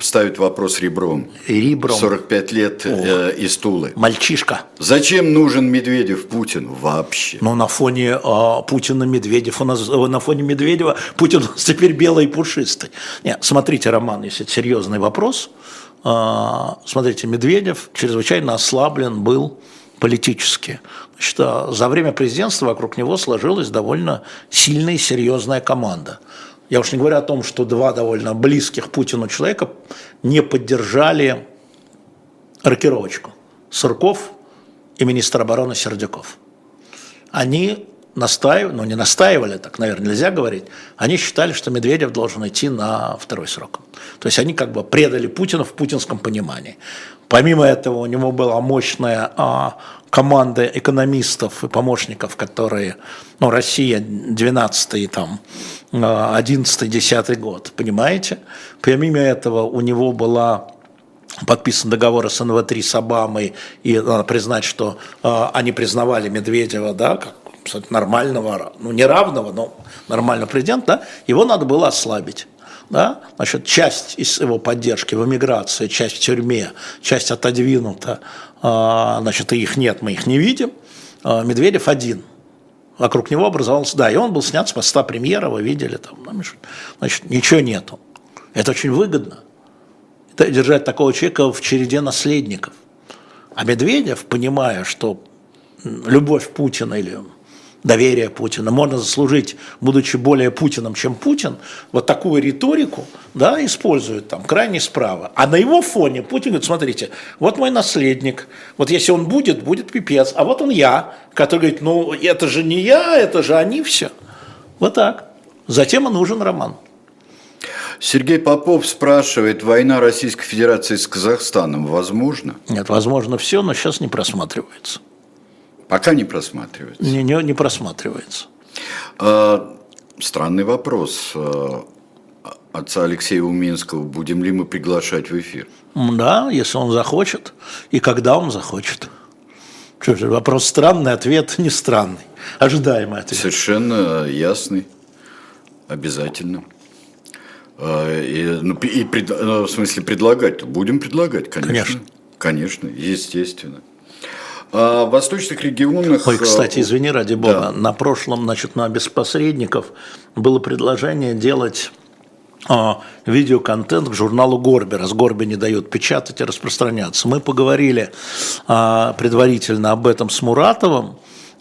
S2: ставит вопрос ребром.
S3: Ребром.
S2: 45 лет э, из Тулы.
S3: Мальчишка.
S2: Зачем нужен Медведев Путин вообще?
S3: Ну, на фоне э, Путина Медведев, у нас, э, на фоне Медведева Путин у нас теперь белый и пушистый. Нет, смотрите, Роман, если это серьезный вопрос, смотрите, Медведев чрезвычайно ослаблен был политически. Значит, а за время президентства вокруг него сложилась довольно сильная и серьезная команда. Я уж не говорю о том, что два довольно близких Путину человека не поддержали рокировочку. Сурков и министр обороны Сердюков. Они настаивали, ну не настаивали, так, наверное, нельзя говорить, они считали, что Медведев должен идти на второй срок. То есть они как бы предали Путина в путинском понимании. Помимо этого у него была мощная а, команда экономистов и помощников, которые, ну, Россия 12 там, 11 10 год, понимаете? Помимо этого у него была подписан договор с НВ-3 с Обамой, и надо признать, что э, они признавали Медведева, да, как нормального, ну не равного, но нормального президента, да, его надо было ослабить. Да? Значит, часть из его поддержки в эмиграции, часть в тюрьме, часть отодвинута, а, значит, их нет, мы их не видим. А, Медведев один. Вокруг него образовался, да, и он был снят с поста премьера, вы видели, там, значит, ничего нету. Это очень выгодно. Это держать такого человека в череде наследников. А Медведев, понимая, что любовь Путина или доверия Путина, можно заслужить, будучи более Путиным, чем Путин, вот такую риторику да, использует там крайне справа. А на его фоне Путин говорит, смотрите, вот мой наследник, вот если он будет, будет пипец, а вот он я, который говорит, ну это же не я, это же они все. Вот так. Затем и нужен роман.
S2: Сергей Попов спрашивает, война Российской Федерации с Казахстаном возможно?
S3: Нет, возможно все, но сейчас не просматривается.
S2: Пока не просматривается.
S3: Не, не, не просматривается.
S2: А, странный вопрос. А, отца Алексея Уминского будем ли мы приглашать в эфир?
S3: Да, если он захочет. И когда он захочет. Что же, вопрос странный, ответ не странный. Ожидаемый ответ.
S2: Совершенно ясный. Обязательно. А, и, ну, и ну, в смысле предлагать, будем предлагать, конечно. Конечно. Конечно, естественно. А в восточных регионах...
S3: Ой, кстати, э, извини, ради бога, да. на прошлом, значит, на без посредников было предложение делать а, видеоконтент к журналу Горби, раз Горби не дает печатать и распространяться. Мы поговорили а, предварительно об этом с Муратовым,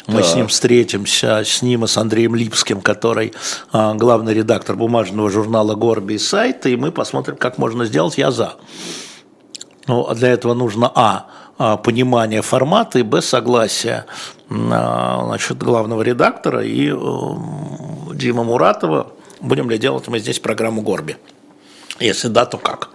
S3: мы да. с ним встретимся, с ним и с Андреем Липским, который а, главный редактор бумажного журнала «Горби» и сайта, и мы посмотрим, как можно сделать «Я за». Ну, а для этого нужно, а, а понимание формата, и, б, согласие а, значит, главного редактора и э, Дима Муратова. Будем ли делать мы здесь программу Горби? Если да, то как?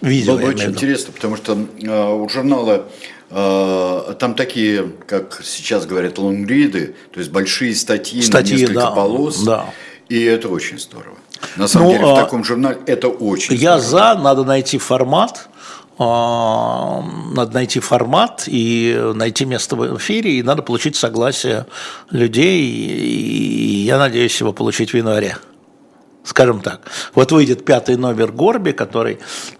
S2: Видео, Было бы очень интересно, потому что э, у журнала э, там такие, как сейчас говорят, лонгриды, то есть большие статьи, статьи на несколько да, полос, да. и это очень здорово. На самом ну, деле в таком журнале это очень
S3: Я здорово. за, надо найти формат, надо найти формат и найти место в эфире, и надо получить согласие людей, и я надеюсь его получить в январе скажем так. Вот выйдет пятый номер Горби, который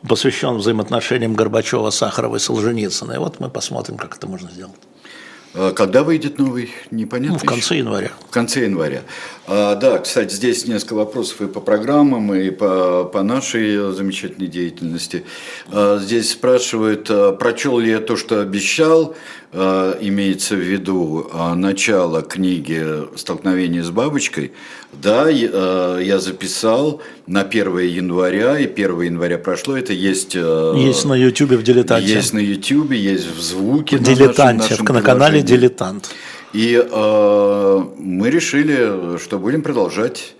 S3: посвящен взаимоотношениям Горбачева, Сахарова и Солженицына. И вот мы посмотрим, как это можно сделать.
S2: А когда выйдет новый, непонятно. Ну,
S3: в конце еще. января.
S2: В конце января. А, да, кстати, здесь несколько вопросов и по программам, и по, по нашей замечательной деятельности. А, здесь спрашивают, а, прочел ли я то, что обещал, а, имеется в виду а, начало книги «Столкновение с бабочкой». Да, а, я записал на 1 января, и 1 января прошло, это есть...
S3: Есть на YouTube в «Дилетанте».
S2: Есть на YouTube, есть в звуке. В
S3: «Дилетанте», на, нашем, на канале «Дилетант».
S2: И э, мы решили, что будем продолжать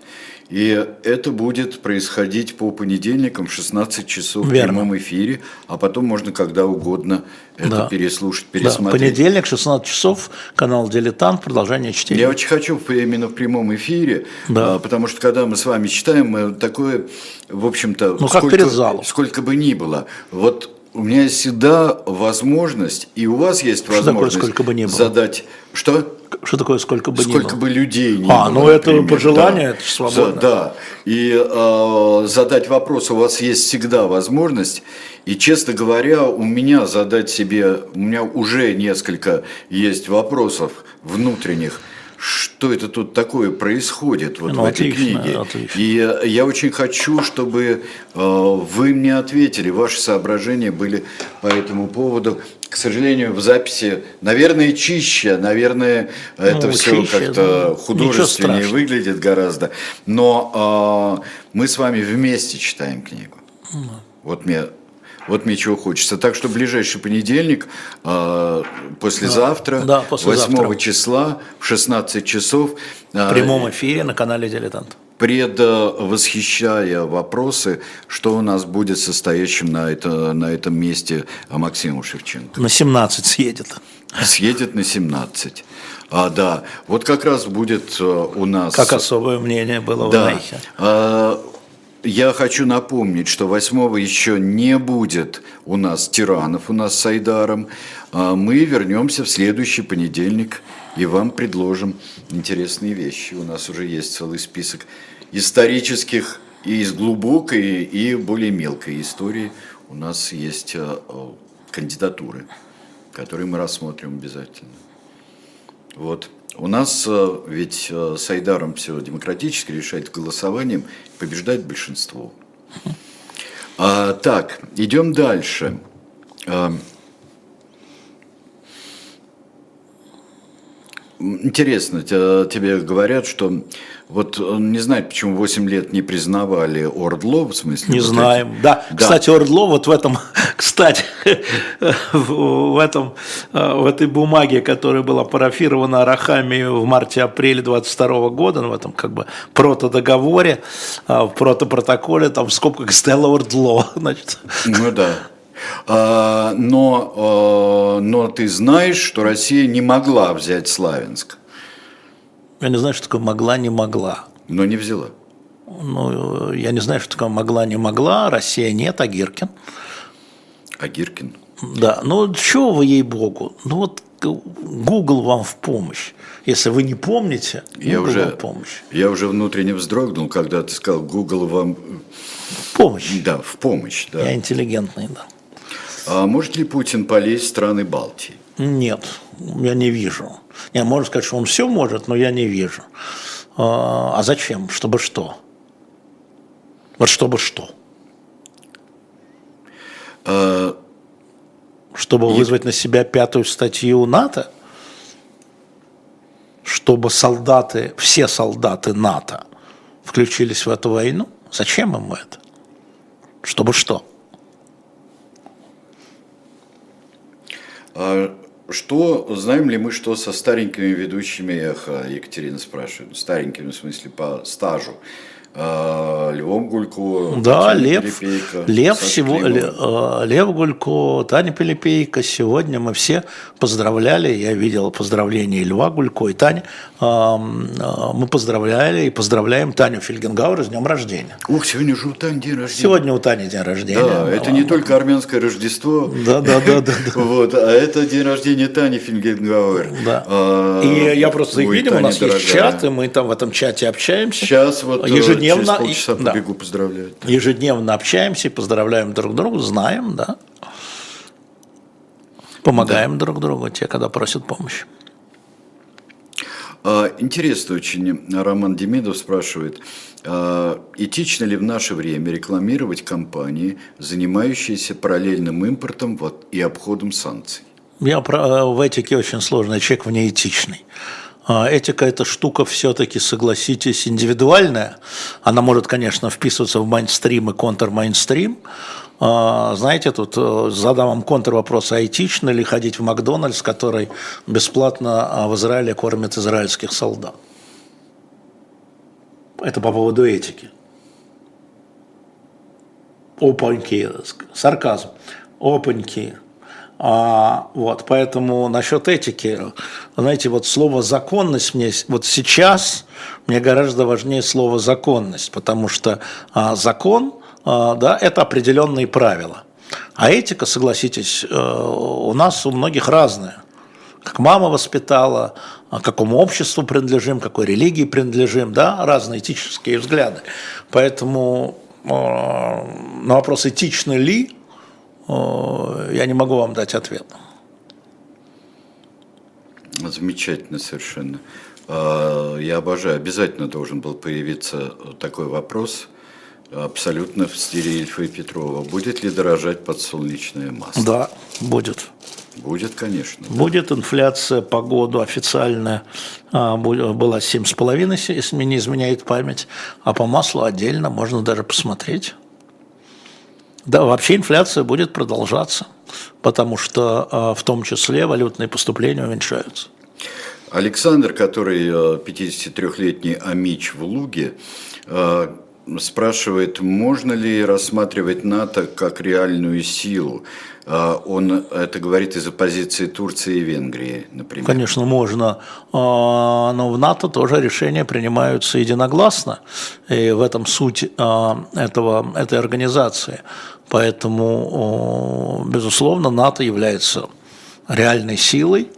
S2: и это будет происходить по понедельникам в 16 часов Верно. в прямом эфире, а потом можно когда угодно это да. переслушать, пересмотреть.
S3: Да. Понедельник, 16 часов, канал «Дилетант», продолжение чтения.
S2: Я очень хочу именно в прямом эфире, да. А, потому что когда мы с вами читаем, мы такое, в общем-то,
S3: ну, сколько,
S2: сколько бы ни было, вот у меня есть всегда возможность, и у вас есть что возможность
S3: такое, сколько бы ни было?
S2: задать... Что?
S3: Что такое сколько бы
S2: сколько ни было? Бы людей
S3: не а, было. А, ну это например. пожелание, да. это свободно.
S2: Да, и э, задать вопрос у вас есть всегда возможность. И, честно говоря, у меня задать себе, у меня уже несколько есть вопросов внутренних – что это тут такое происходит вот ну, в этой отлично, книге. Отлично. И я очень хочу, чтобы э, вы мне ответили, ваши соображения были по этому поводу. К сожалению, в записи, наверное, чище, наверное, ну, это все как-то ну, художественнее выглядит гораздо. Но э, мы с вами вместе читаем книгу. Mm. Вот мне вот мне чего хочется. Так что ближайший понедельник, э, послезавтра, да, да, послезавтра. 8 числа в 16 часов.
S3: Э, в прямом эфире на канале «Дилетант».
S2: Предвосхищая вопросы, что у нас будет состоящим на, это, на этом месте Максиму Шевченко.
S3: На 17 съедет.
S2: Съедет на 17. А, да, вот как раз будет э, у нас...
S3: Как особое мнение было да. в Нейхе.
S2: Я хочу напомнить, что 8 еще не будет у нас тиранов, у нас с Айдаром. А мы вернемся в следующий понедельник и вам предложим интересные вещи. У нас уже есть целый список исторических и из глубокой, и более мелкой истории. У нас есть а, кандидатуры, которые мы рассмотрим обязательно. Вот. У нас э, ведь э, с Айдаром все демократически решает голосованием, побеждает большинство. А, так, идем дальше. А, интересно, тебе говорят, что вот он не знает, почему 8 лет не признавали Ордло, в смысле?
S3: Не вот знаем. Эти... Да. да, кстати, Ордло вот в этом, кстати, в, этом, в этой бумаге, которая была парафирована Арахами в марте-апреле 22 года, ну, в этом как бы протодоговоре, а, в протопротоколе, там в скобках стояло Ордло, значит.
S2: Ну да. А, но, но ты знаешь, что Россия не могла взять Славянск.
S3: Я не знаю, что такое могла, не могла.
S2: Но не взяла.
S3: Ну, я не знаю, что такое могла, не могла. Россия нет, а Гиркин.
S2: А Гиркин?
S3: Да, ну чего вы, ей-богу, ну вот Google вам в помощь. Если вы не помните, Google я уже, вам помощь.
S2: Я уже внутренне вздрогнул, когда ты сказал, Google вам...
S3: В помощь.
S2: Да, в помощь, да.
S3: Я интеллигентный, да.
S2: А может ли Путин полезть в страны Балтии?
S3: Нет, я не вижу. Я можно сказать, что он все может, но я не вижу. А, а зачем? Чтобы что? Вот чтобы что? А... Чтобы вызвать на себя пятую статью НАТО? Чтобы солдаты, все солдаты НАТО включились в эту войну? Зачем им это? Чтобы что?
S2: Что, знаем ли мы, что со старенькими ведущими эхо, Екатерина спрашивает, старенькими в смысле по стажу? А, Львом Гулько,
S3: да,
S2: Татьяна
S3: Лев,
S2: Пилипейко,
S3: Лев,
S2: Саша Климова.
S3: Лев, Гулько, Таня Пилипейко. Сегодня мы все поздравляли, я видел поздравления и Льва Гулько, и Таня. Ам, а, Мы поздравляли и поздравляем Таню Фельгенгауэр с днем рождения.
S2: Ух, сегодня же у Тани день рождения.
S3: Сегодня у Тани день рождения.
S2: Да, это не только армянское Рождество,
S3: Да, да, да, да.
S2: вот, а это день рождения Тани Фингенгауэр.
S3: Да.
S2: А,
S3: И я просто видим, у
S2: Таня
S3: нас есть чат, и мы там в этом чате общаемся.
S2: Сейчас вот э,
S3: Ежедневно
S2: через
S3: и-
S2: полчаса
S3: да.
S2: побегу поздравлять.
S3: Ежедневно общаемся поздравляем друг друга, знаем, да. Помогаем друг другу, те, когда просят помощи.
S2: А, Интересно очень, Роман Демидов спрашивает, а, этично ли в наше время рекламировать компании, занимающиеся параллельным импортом и обходом санкций?
S3: Я про- в этике очень сложный, человек вне этичный. А, Этика – это штука все-таки, согласитесь, индивидуальная. Она может, конечно, вписываться в майнстрим и контрмайнстрим. А, Знаете, тут э, задам вам контрвопрос, а этично ли ходить в Макдональдс, который бесплатно а, в Израиле кормит израильских солдат? Это по поводу этики. Опаньки, сарказм. Опаньки. А, вот, поэтому насчет этики, знаете, вот слово законность мне вот сейчас мне гораздо важнее слово законность, потому что а, закон, а, да, это определенные правила, а этика, согласитесь, э, у нас у многих разная. Как мама воспитала, а, какому обществу принадлежим, какой религии принадлежим, да, разные этические взгляды. Поэтому э, на вопрос, этично ли, я не могу вам дать ответ.
S2: Замечательно совершенно. А, Я обожаю, обязательно должен был появиться такой вопрос, абсолютно в стиле Ильфа и Петрова. Будет ли дорожать подсолнечное масло?
S3: Да, будет.
S2: Будет, конечно.
S3: Будет инфляция по году официальная, а, была 7,5, если мне не изменяет память, а по маслу отдельно можно даже посмотреть. Да, вообще инфляция будет продолжаться, потому что а, в том числе валютные поступления уменьшаются.
S2: Александр, который э, 53-летний амич в Луге, э, спрашивает, можно ли рассматривать НАТО как реальную силу. Э, Он это говорит из-за позиции Турции и Венгрии, например.
S3: Конечно, можно, а, но в НАТО тоже решения принимаются единогласно, и в этом суть а, этого, этой организации. Поэтому, безусловно, НАТО является реальной силой,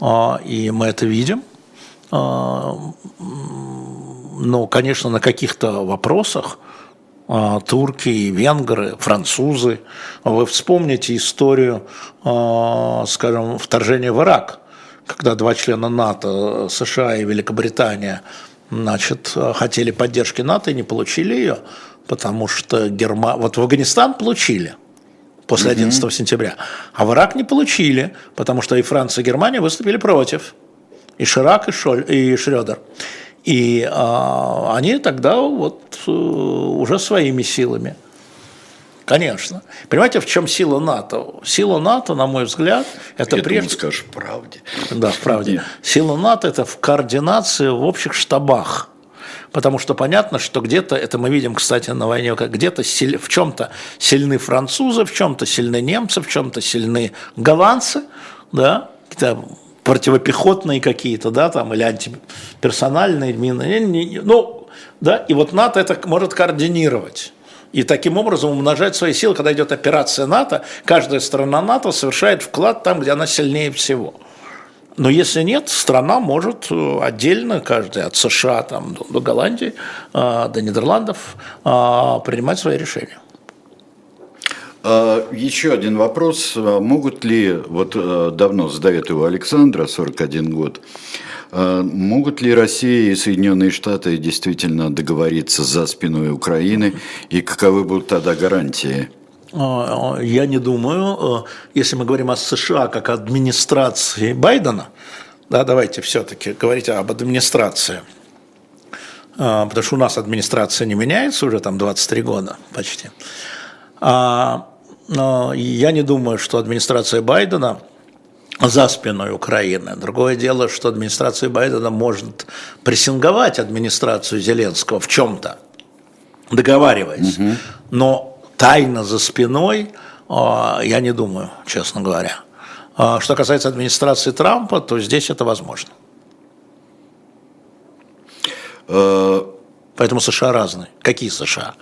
S3: а, и мы это видим. А, Но, конечно, на каких-то вопросах а, турки, венгры, французы. Вы вспомните историю, скажем, вторжения в Ирак, когда два члена НАТО, США и Великобритания, значит, хотели поддержки НАТО и не получили ее, потому что Герма... вот в Афганистан получили после 11 сентября, а в Ирак не получили, потому что и Франция, и Германия выступили против и Ширак, и, Шоль, и Шредер. И а, они тогда вот э, уже своими силами. Конечно. Понимаете, в чем сила НАТО? Сила НАТО, на мой взгляд, это
S2: Я думал,
S3: прежде
S2: скажешь в правде.
S3: да, в правде.
S2: Нет.
S3: Сила НАТО – это в координации в общих штабах. Потому что понятно, что где-то, это мы видим, кстати, на войне, где-то в чем-то сильны французы, в чем-то сильны немцы, в чем-то сильны голландцы, да, противопехотные какие-то, да, там, или антиперсональные мины, ну, да, и вот НАТО это может координировать. И таким образом умножать свои силы, когда идет операция НАТО, каждая страна НАТО совершает вклад там, где она сильнее всего. Но если нет, страна может э, отдельно, каждая от США там, до, Голландии, э, до Нидерландов, э, принимать свои решения.
S2: А, Еще один вопрос. А, Могут ли, вот давно задает его Александра, 41 год, а, могут ли Россия и Соединенные Штаты действительно договориться за спиной Украины, и каковы будут тогда гарантии?
S3: Э, Я не думаю, э, если мы говорим о США как администрации Байдена, да, давайте все-таки говорить об администрации, потому что у нас администрация не меняется уже там 23 года почти. А, но я не думаю, что администрация Байдена за спиной Украины. Другое дело, что администрация Байдена может прессинговать администрацию Зеленского в чем-то, договариваясь. Угу. Но тайно за спиной а, я не думаю, честно говоря. А что касается администрации Трампа, то здесь это возможно. Э, Поэтому США разные. Какие США?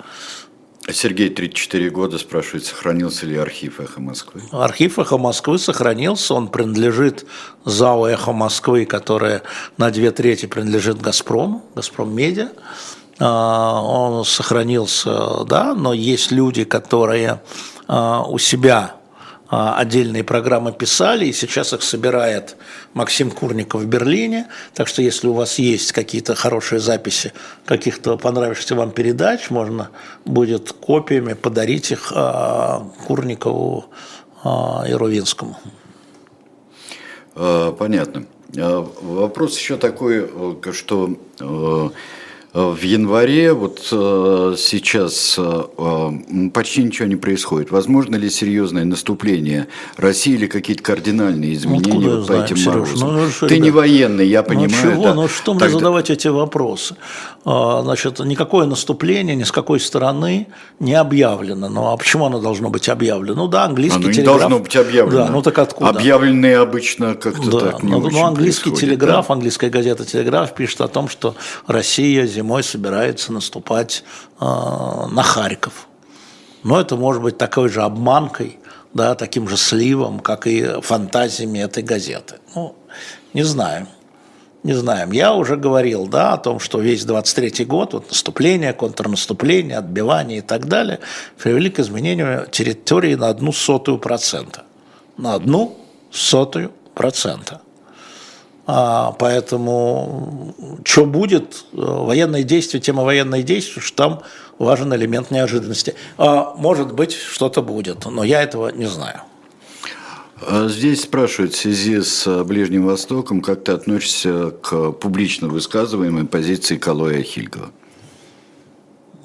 S2: Сергей, 34 года, спрашивает, сохранился ли архив «Эхо Москвы»?
S3: Архив «Эхо Москвы» сохранился, он принадлежит ЗАО «Эхо Москвы», которое на две трети принадлежит «Газпрому», «Газпром Медиа». А, он сохранился, да, но есть люди, которые а, у себя а, отдельные программы писали, и сейчас их собирает Максим Курников в Берлине. Так что если у вас есть какие-то хорошие записи каких-то понравившихся вам передач, можно будет копиями подарить их Курникову и Рувинскому.
S2: Понятно. Вопрос еще такой, что э, в январе, вот э, сейчас э, почти ничего не происходит. Возможно ли серьезное наступление России или какие-то кардинальные ну, изменения ну, вот по этим Сереж, морозам? Ну, что, Ты ребят, не военный, я ну, понимаю.
S3: Ну чего, да. ну что мне задавать эти вопросы? А, значит, никакое наступление ни с какой стороны не объявлено. Ну а почему оно должно быть объявлено? Ну да, английский оно телеграф.
S2: не должно быть объявлено.
S3: Да, ну так откуда?
S2: Объявленные обычно как-то да, так не ну, очень
S3: Ну английский телеграф, да? английская газета «Телеграф» пишет о том, что Россия зимой собирается наступать э, на Харьков. Но это может быть такой же обманкой, да, таким же сливом, как и фантазиями этой газеты. Ну, не знаю. Не знаем. Я уже говорил да, о том, что весь 23 год, вот наступление, контрнаступление, отбивание и так далее, привели к изменению территории на одну сотую процента. На одну сотую процента. А, поэтому что будет, э, военные действия, тема военные действия, что там важен элемент неожиданности. А, может быть, что-то будет, но я этого не знаю.
S2: А здесь спрашивают в связи с э, Ближним Востоком, как ты относишься к публично высказываемой позиции Калоя Хильгова?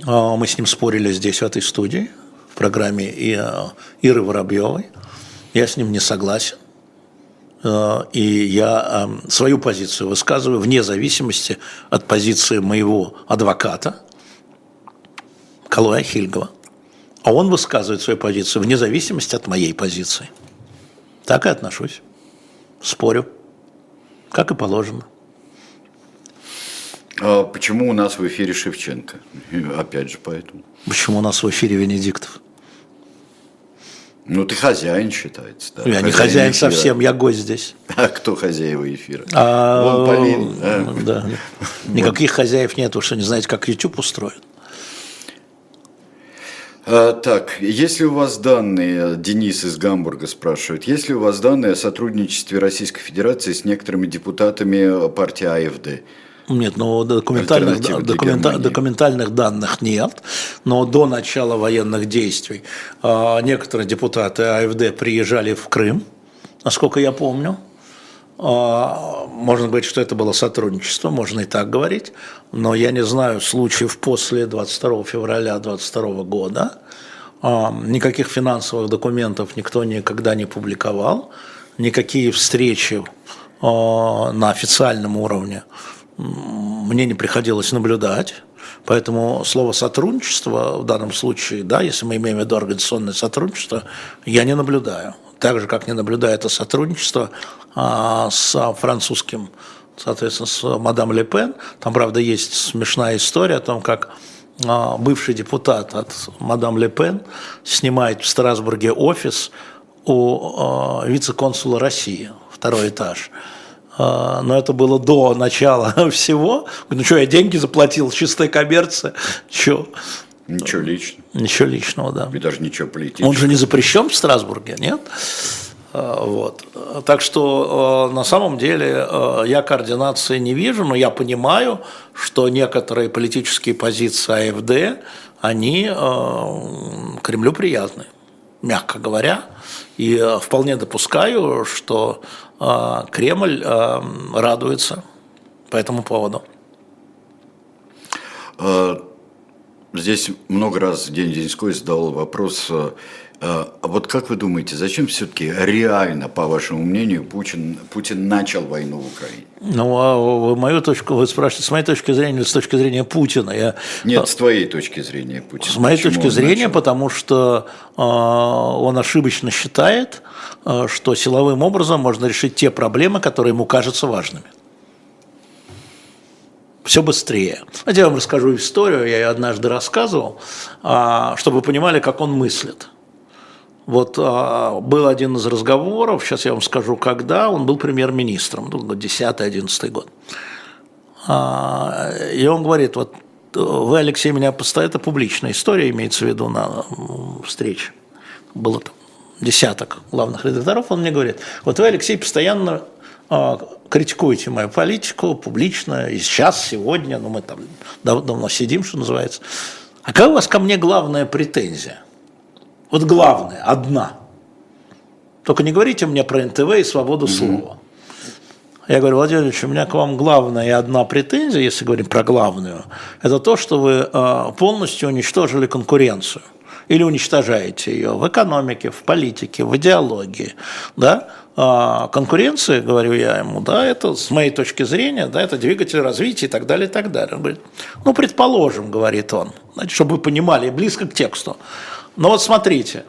S3: Мы с ним спорили здесь, в этой студии, в программе э, Иры Воробьевой. Я с ним не согласен. Э, и я эм, свою позицию высказываю вне зависимости от позиции моего адвоката Калуя Хильгова. А он высказывает свою позицию вне зависимости от моей позиции. Так и отношусь. Спорю. Как и положено.
S2: А почему у нас в эфире Шевченко? Опять же, поэтому.
S3: Почему у нас в эфире Венедиктов?
S2: Ну, ты хозяин считается. Да?
S3: Я хозяин не хозяин эфира. совсем, я гость здесь.
S2: А кто хозяева эфира?
S3: А, Вон Полин. А? Да. Никаких хозяев нет, вы что, не знаете, как YouTube устроен?
S2: А, так, если у вас данные, Денис из Гамбурга спрашивает, есть ли у вас данные о сотрудничестве Российской Федерации с некоторыми депутатами партии АФД?
S3: Нет, ну документальных, документа, документальных данных нет, но до начала военных действий э, некоторые депутаты АФД приезжали в Крым, насколько я помню. Э, может быть, что это было сотрудничество, можно и так говорить, но я не знаю случаев после 22 февраля 2022 года. Э, никаких финансовых документов никто никогда не публиковал, никакие встречи на официальном уровне мне не приходилось наблюдать. Поэтому слово сотрудничество в данном случае, да, если мы имеем в виду организационное сотрудничество, я не наблюдаю. Так же, как не наблюдаю это сотрудничество а, с французским, соответственно, с мадам Ле Пен. Там, правда, есть смешная история о том, как а, бывший депутат от мадам Ле Пен снимает в Страсбурге офис у а, вице-консула России, второй этаж. А, но это было до начала всего. Ну что, я деньги заплатил, чистая коммерция, что?
S2: Ничего личного.
S3: Ничего личного, да.
S2: И даже ничего политического.
S3: Он же не запрещен в Страсбурге, нет? А, вот. Так что а, на самом деле я координации не вижу, но я понимаю, что некоторые политические позиции АФД, они Кремлю приятны, мягко говоря. И вполне допускаю, что а, Кремль а, радуется по этому поводу.
S2: Здесь много раз День Деньской задавал вопрос, э, вот как вы думаете, зачем все-таки реально, по вашему мнению, Путин, Путин начал войну в Украине?
S3: Ну, а мою точку, вы спрашиваете, с моей точки зрения, с точки зрения Путина, я...
S2: Нет, с твоей точки зрения, Путин.
S3: С моей Почему точки зрения, начал? потому что э, он ошибочно считает, э, что силовым образом можно решить те проблемы, которые ему кажутся важными все быстрее. Давайте я вам расскажу историю, я ее однажды рассказывал, а, чтобы вы понимали, как он мыслит. Вот а, был один из разговоров, сейчас я вам скажу, когда он был премьер-министром, ну, 10-11 год. А, и он говорит, вот вы, Алексей, меня постоянно, это публичная история, имеется в виду на встрече. Было там десяток главных редакторов, он мне говорит, вот вы, Алексей, постоянно а, критикуете мою политику публично, и сейчас, сегодня, ну мы там дав давно сидим, что называется. А какая у вас ко мне главная претензия? Вот главная, одна. Только не говорите мне про НТВ и свободу угу. слова. Я говорю, Владимир Ильич, у меня к вам главная и одна претензия, если говорим про главную, это то, что вы а, полностью уничтожили конкуренцию или уничтожаете ее в экономике, в политике, в идеологии, да, а конкуренция, говорю я ему, да, это с моей точки зрения, да, это двигатель развития и так далее, и так далее. Он говорит, ну, предположим, говорит он, значит, чтобы вы понимали, близко к тексту. Но вот смотрите,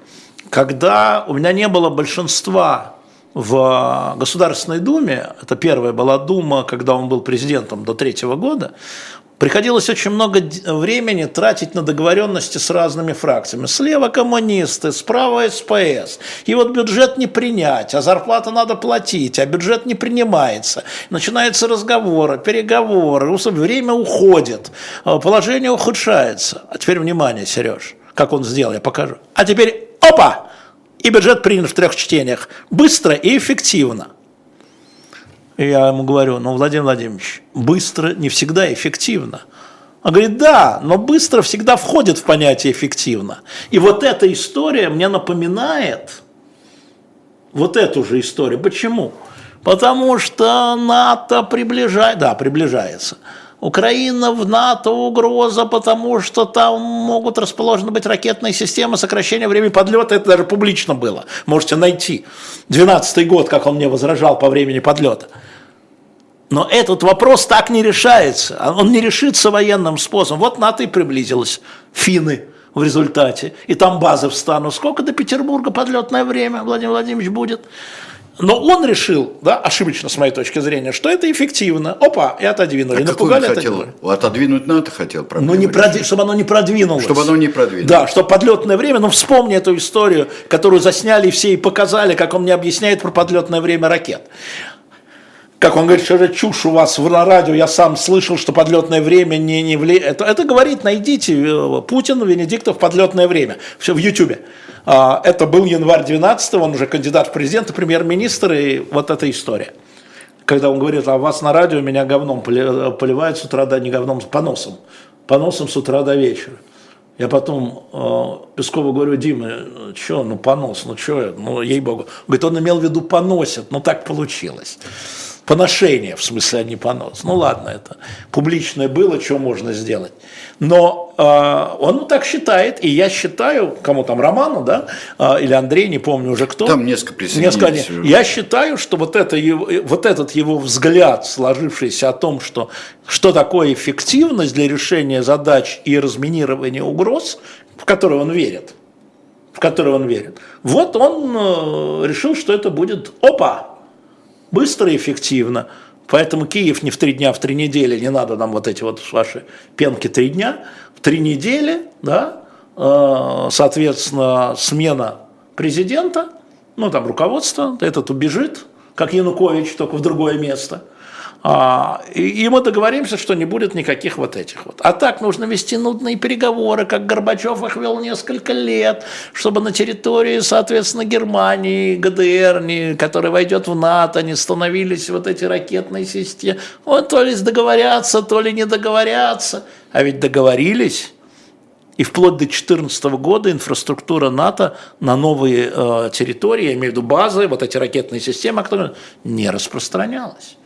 S3: когда у меня не было большинства в Государственной Думе, это первая была Дума, когда он был президентом до третьего года, Приходилось очень много времени тратить на договоренности с разными фракциями. Слева коммунисты, справа СПС. И вот бюджет не принять, а зарплату надо платить, а бюджет не принимается. Начинаются разговоры, переговоры, время уходит, а положение ухудшается. А теперь внимание, Сереж, как он сделал, я покажу. А теперь опа! И бюджет принят в трех чтениях. Быстро и эффективно. И я ему говорю, ну, Владимир Владимирович, быстро не всегда эффективно. Он говорит, да, но быстро всегда входит в понятие эффективно. И вот эта история мне напоминает вот эту же историю. Почему? Потому что НАТО приближает, да, приближается. Украина в НАТО угроза, потому что там могут расположены быть ракетные системы, сокращение времени подлета, это даже публично было. Можете найти. 12 год, как он мне возражал по времени подлета. Но этот вопрос так не решается. Он не решится военным способом. Вот НАТО и приблизилось. Финны в результате. И там базы встанут. Сколько до Петербурга подлетное время, Владимир Владимирович, будет? Но он решил, да, ошибочно с моей точки зрения, что это эффективно. Опа, и отодвинули.
S2: А Напугали, хотел? Отодвинули. Отодвинуть НАТО хотел,
S3: Но не продв... чтобы оно не продвинулось.
S2: Чтобы оно не продвинулось.
S3: Да, чтобы подлетное время, ну вспомни эту историю, которую засняли все и показали, как он мне объясняет про подлетное время ракет как он говорит, что это чушь у вас на радио, я сам слышал, что подлетное время не, не влияет. Это, это говорит, найдите э, Путин, Венедиктов, подлетное время. Все в Ютубе. А, это был январь 12 он уже кандидат в президенты, премьер-министр, и вот эта история. Когда он говорит, а вас на радио меня говном поливают с утра до не говном, поносом. Поносом с утра до вечера. Я потом э, Пескову говорю, Дима, что, ну понос, ну что, ну ей-богу. Говорит, он имел в виду поносит, ну так получилось поношение, в смысле, а не понос. Ну ладно, это публичное было, что можно сделать. Но э, он так считает, и я считаю, кому там, Роману, да, э, или Андрей, не помню уже кто.
S2: Там несколько присоединились.
S3: Несколько, я считаю, что вот, это, вот этот его взгляд, сложившийся о том, что, что такое эффективность для решения задач и разминирования угроз, в которые он верит, в которые он верит, вот он э, решил, что это будет, опа, быстро и эффективно. Поэтому Киев не в три дня, в три недели, не надо нам вот эти вот ваши пенки три дня, в три недели, да, э, соответственно, смена президента, ну там руководство, этот убежит, как Янукович, только в другое место – а, и, и мы договоримся, что не будет никаких вот этих вот. А так нужно вести нудные переговоры, как Горбачев их вел несколько лет, чтобы на территории, соответственно, Германии, ГДР, не, войдет в НАТО, не становились вот эти ракетные системы. Вот то ли договорятся, то ли не договорятся. А ведь договорились. И вплоть до 2014 года инфраструктура НАТО на новые э, территории, я имею в виду базы, вот эти ракетные системы, которые не распространялась.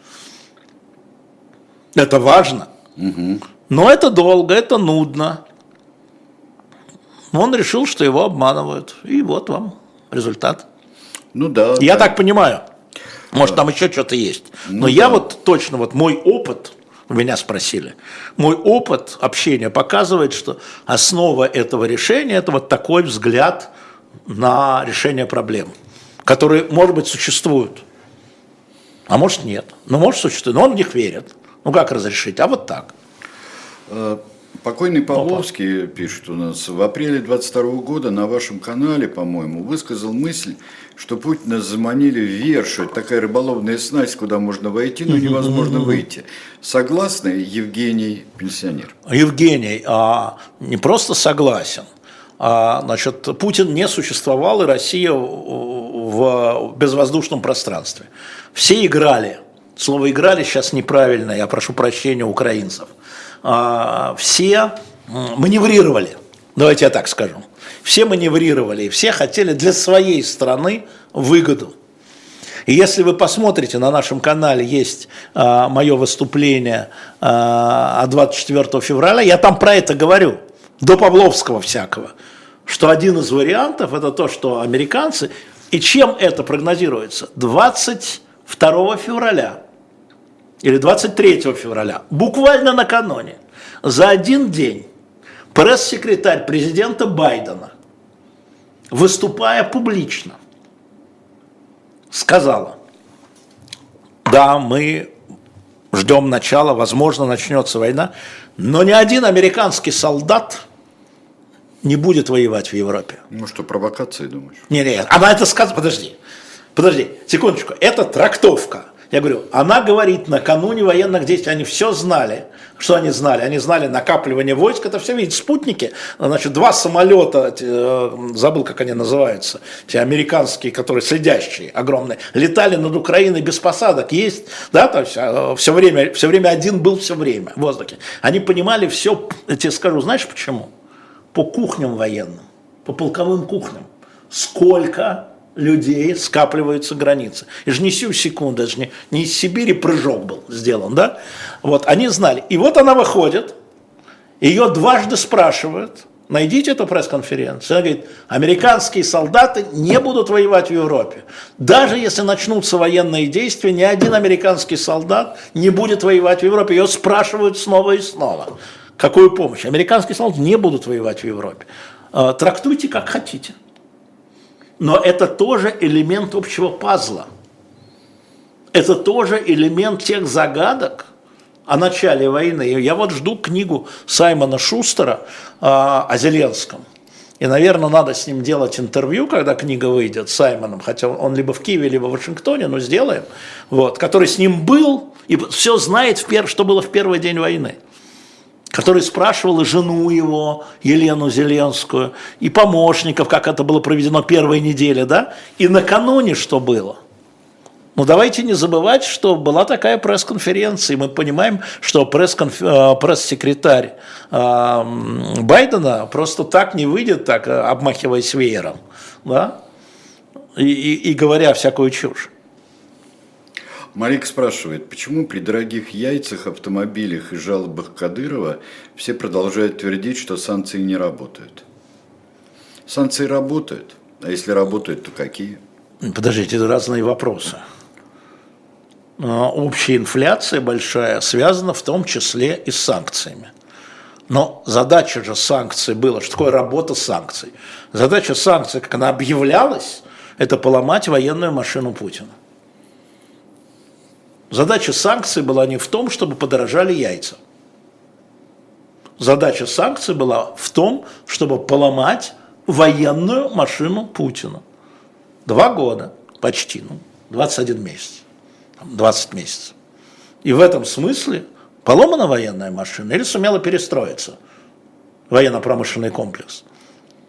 S3: Это важно. Угу. Но это долго, это нудно. Но он решил, что его обманывают. И вот вам результат.
S2: Ну да.
S3: Я
S2: да.
S3: так понимаю. Может, там еще что-то есть. Но
S2: Ну
S3: я
S2: да.
S3: вот точно, вот мой опыт, меня спросили, мой опыт общения показывает, что основа этого решения – это вот такой взгляд на решение проблем, которые, может быть, существуют, а может, нет. Ну, может, существуют, но он в них верит. Ну, как разрешить? А вот так.
S2: Э, Покойный Павловский пишет у нас, в апреле 22 года на вашем канале, по-моему, высказал мысль, что Путина заманили в Вершу. Это такая рыболовная снасть, куда можно войти, но невозможно выйти. Согласны, Евгений, пенсионер?
S3: Евгений а, не просто согласен, а, значит, Путин не существовал, и Россия в безвоздушном пространстве. Все играли. Слово «играли» сейчас неправильно, я прошу прощения украинцев. А, все маневрировали, давайте я так скажу. Все маневрировали, все хотели для своей страны выгоду. И если вы посмотрите, на нашем канале есть а, мое выступление а, от 24 февраля, я там про это говорю, до Павловского всякого, что один из вариантов это то, что американцы, и чем это прогнозируется? 22 февраля или 23 февраля, буквально накануне, за один день пресс-секретарь президента Байдена, выступая публично, сказала, да, мы ждем начала, возможно, начнется война, но ни один американский солдат не будет воевать в Европе.
S2: Ну что, провокации, думаешь?
S3: Не, не, она это сказала, подожди, подожди, секундочку, это трактовка. Я говорю, она говорит, накануне военных действий, они все знали. Что они знали? Они знали накапливание войск, это все видите, спутники. Значит, два самолета, э, забыл, как они называются, те американские, которые следящие, огромные, летали над Украиной без посадок, есть, да, то есть все время, все время один был все время в воздухе. Они понимали все, я тебе скажу, знаешь почему? По кухням военным, по полковым кухням. Сколько людей скапливаются границы. И же не сию секунду, это не, не из Сибири прыжок был сделан, да? Вот, они знали. И вот она выходит, ее дважды спрашивают, найдите эту пресс-конференцию. Она говорит, американские солдаты не будут воевать в Европе. Даже если начнутся военные действия, ни один американский солдат не будет воевать в Европе. Ее спрашивают снова и снова. Какую помощь? Американские солдаты не будут воевать в Европе. А, Трактуйте как хотите. Но это тоже элемент общего пазла. Это тоже элемент тех загадок о начале войны. Я вот жду книгу Саймона Шустера э, о Зеленском. И, наверное, надо с ним делать интервью, когда книга выйдет, с Саймоном, хотя он либо в Киеве, либо в Вашингтоне, но сделаем, вот, который с ним был и все знает, в пер... что было в первый день войны который спрашивал жену его, Елену Зеленскую, и помощников, как это было проведено первой неделе, да, и накануне что было. Ну, давайте не забывать, что была такая пресс-конференция, и мы понимаем, что пресс-секретарь Байдена просто так не выйдет, так обмахиваясь веером, да, и, и, и говоря всякую чушь.
S2: Марик спрашивает, почему при дорогих яйцах, автомобилях и жалобах Кадырова все продолжают твердить, что санкции не работают? Санкции работают, а если работают, то какие?
S3: Подождите, это разные вопросы. Общая инфляция большая связана в том числе и с санкциями. Но задача же санкций была, что такое работа санкций? Задача санкций, как она объявлялась, это поломать военную машину Путина. Задача санкций была не в том, чтобы подорожали яйца. Задача санкций была в том, чтобы поломать военную машину Путина. Два года, почти, ну, 21 месяц, 20 месяцев. И в этом смысле поломана военная машина или сумела перестроиться военно-промышленный комплекс.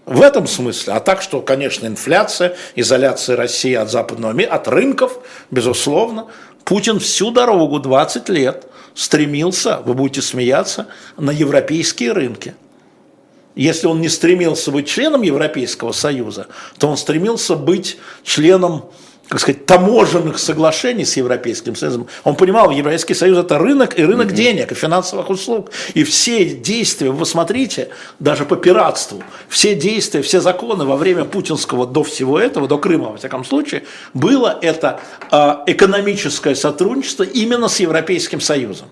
S3: В этом смысле. А так, что, конечно, инфляция, изоляция России от западного мира, от рынков, безусловно. Путин всю дорогу, 20 лет, стремился, вы будете смеяться, на европейские рынки. Если он не стремился быть членом Европейского Союза, то он стремился быть членом как сказать, таможенных соглашений с Европейским Союзом. Он понимал, Европейский Союз это рынок и рынок mm-hmm. денег, и финансовых услуг. И все действия, вы смотрите, даже по пиратству, все действия, все законы во время путинского до всего этого, до Крыма, во всяком случае, было это э, экономическое сотрудничество именно с Европейским Союзом.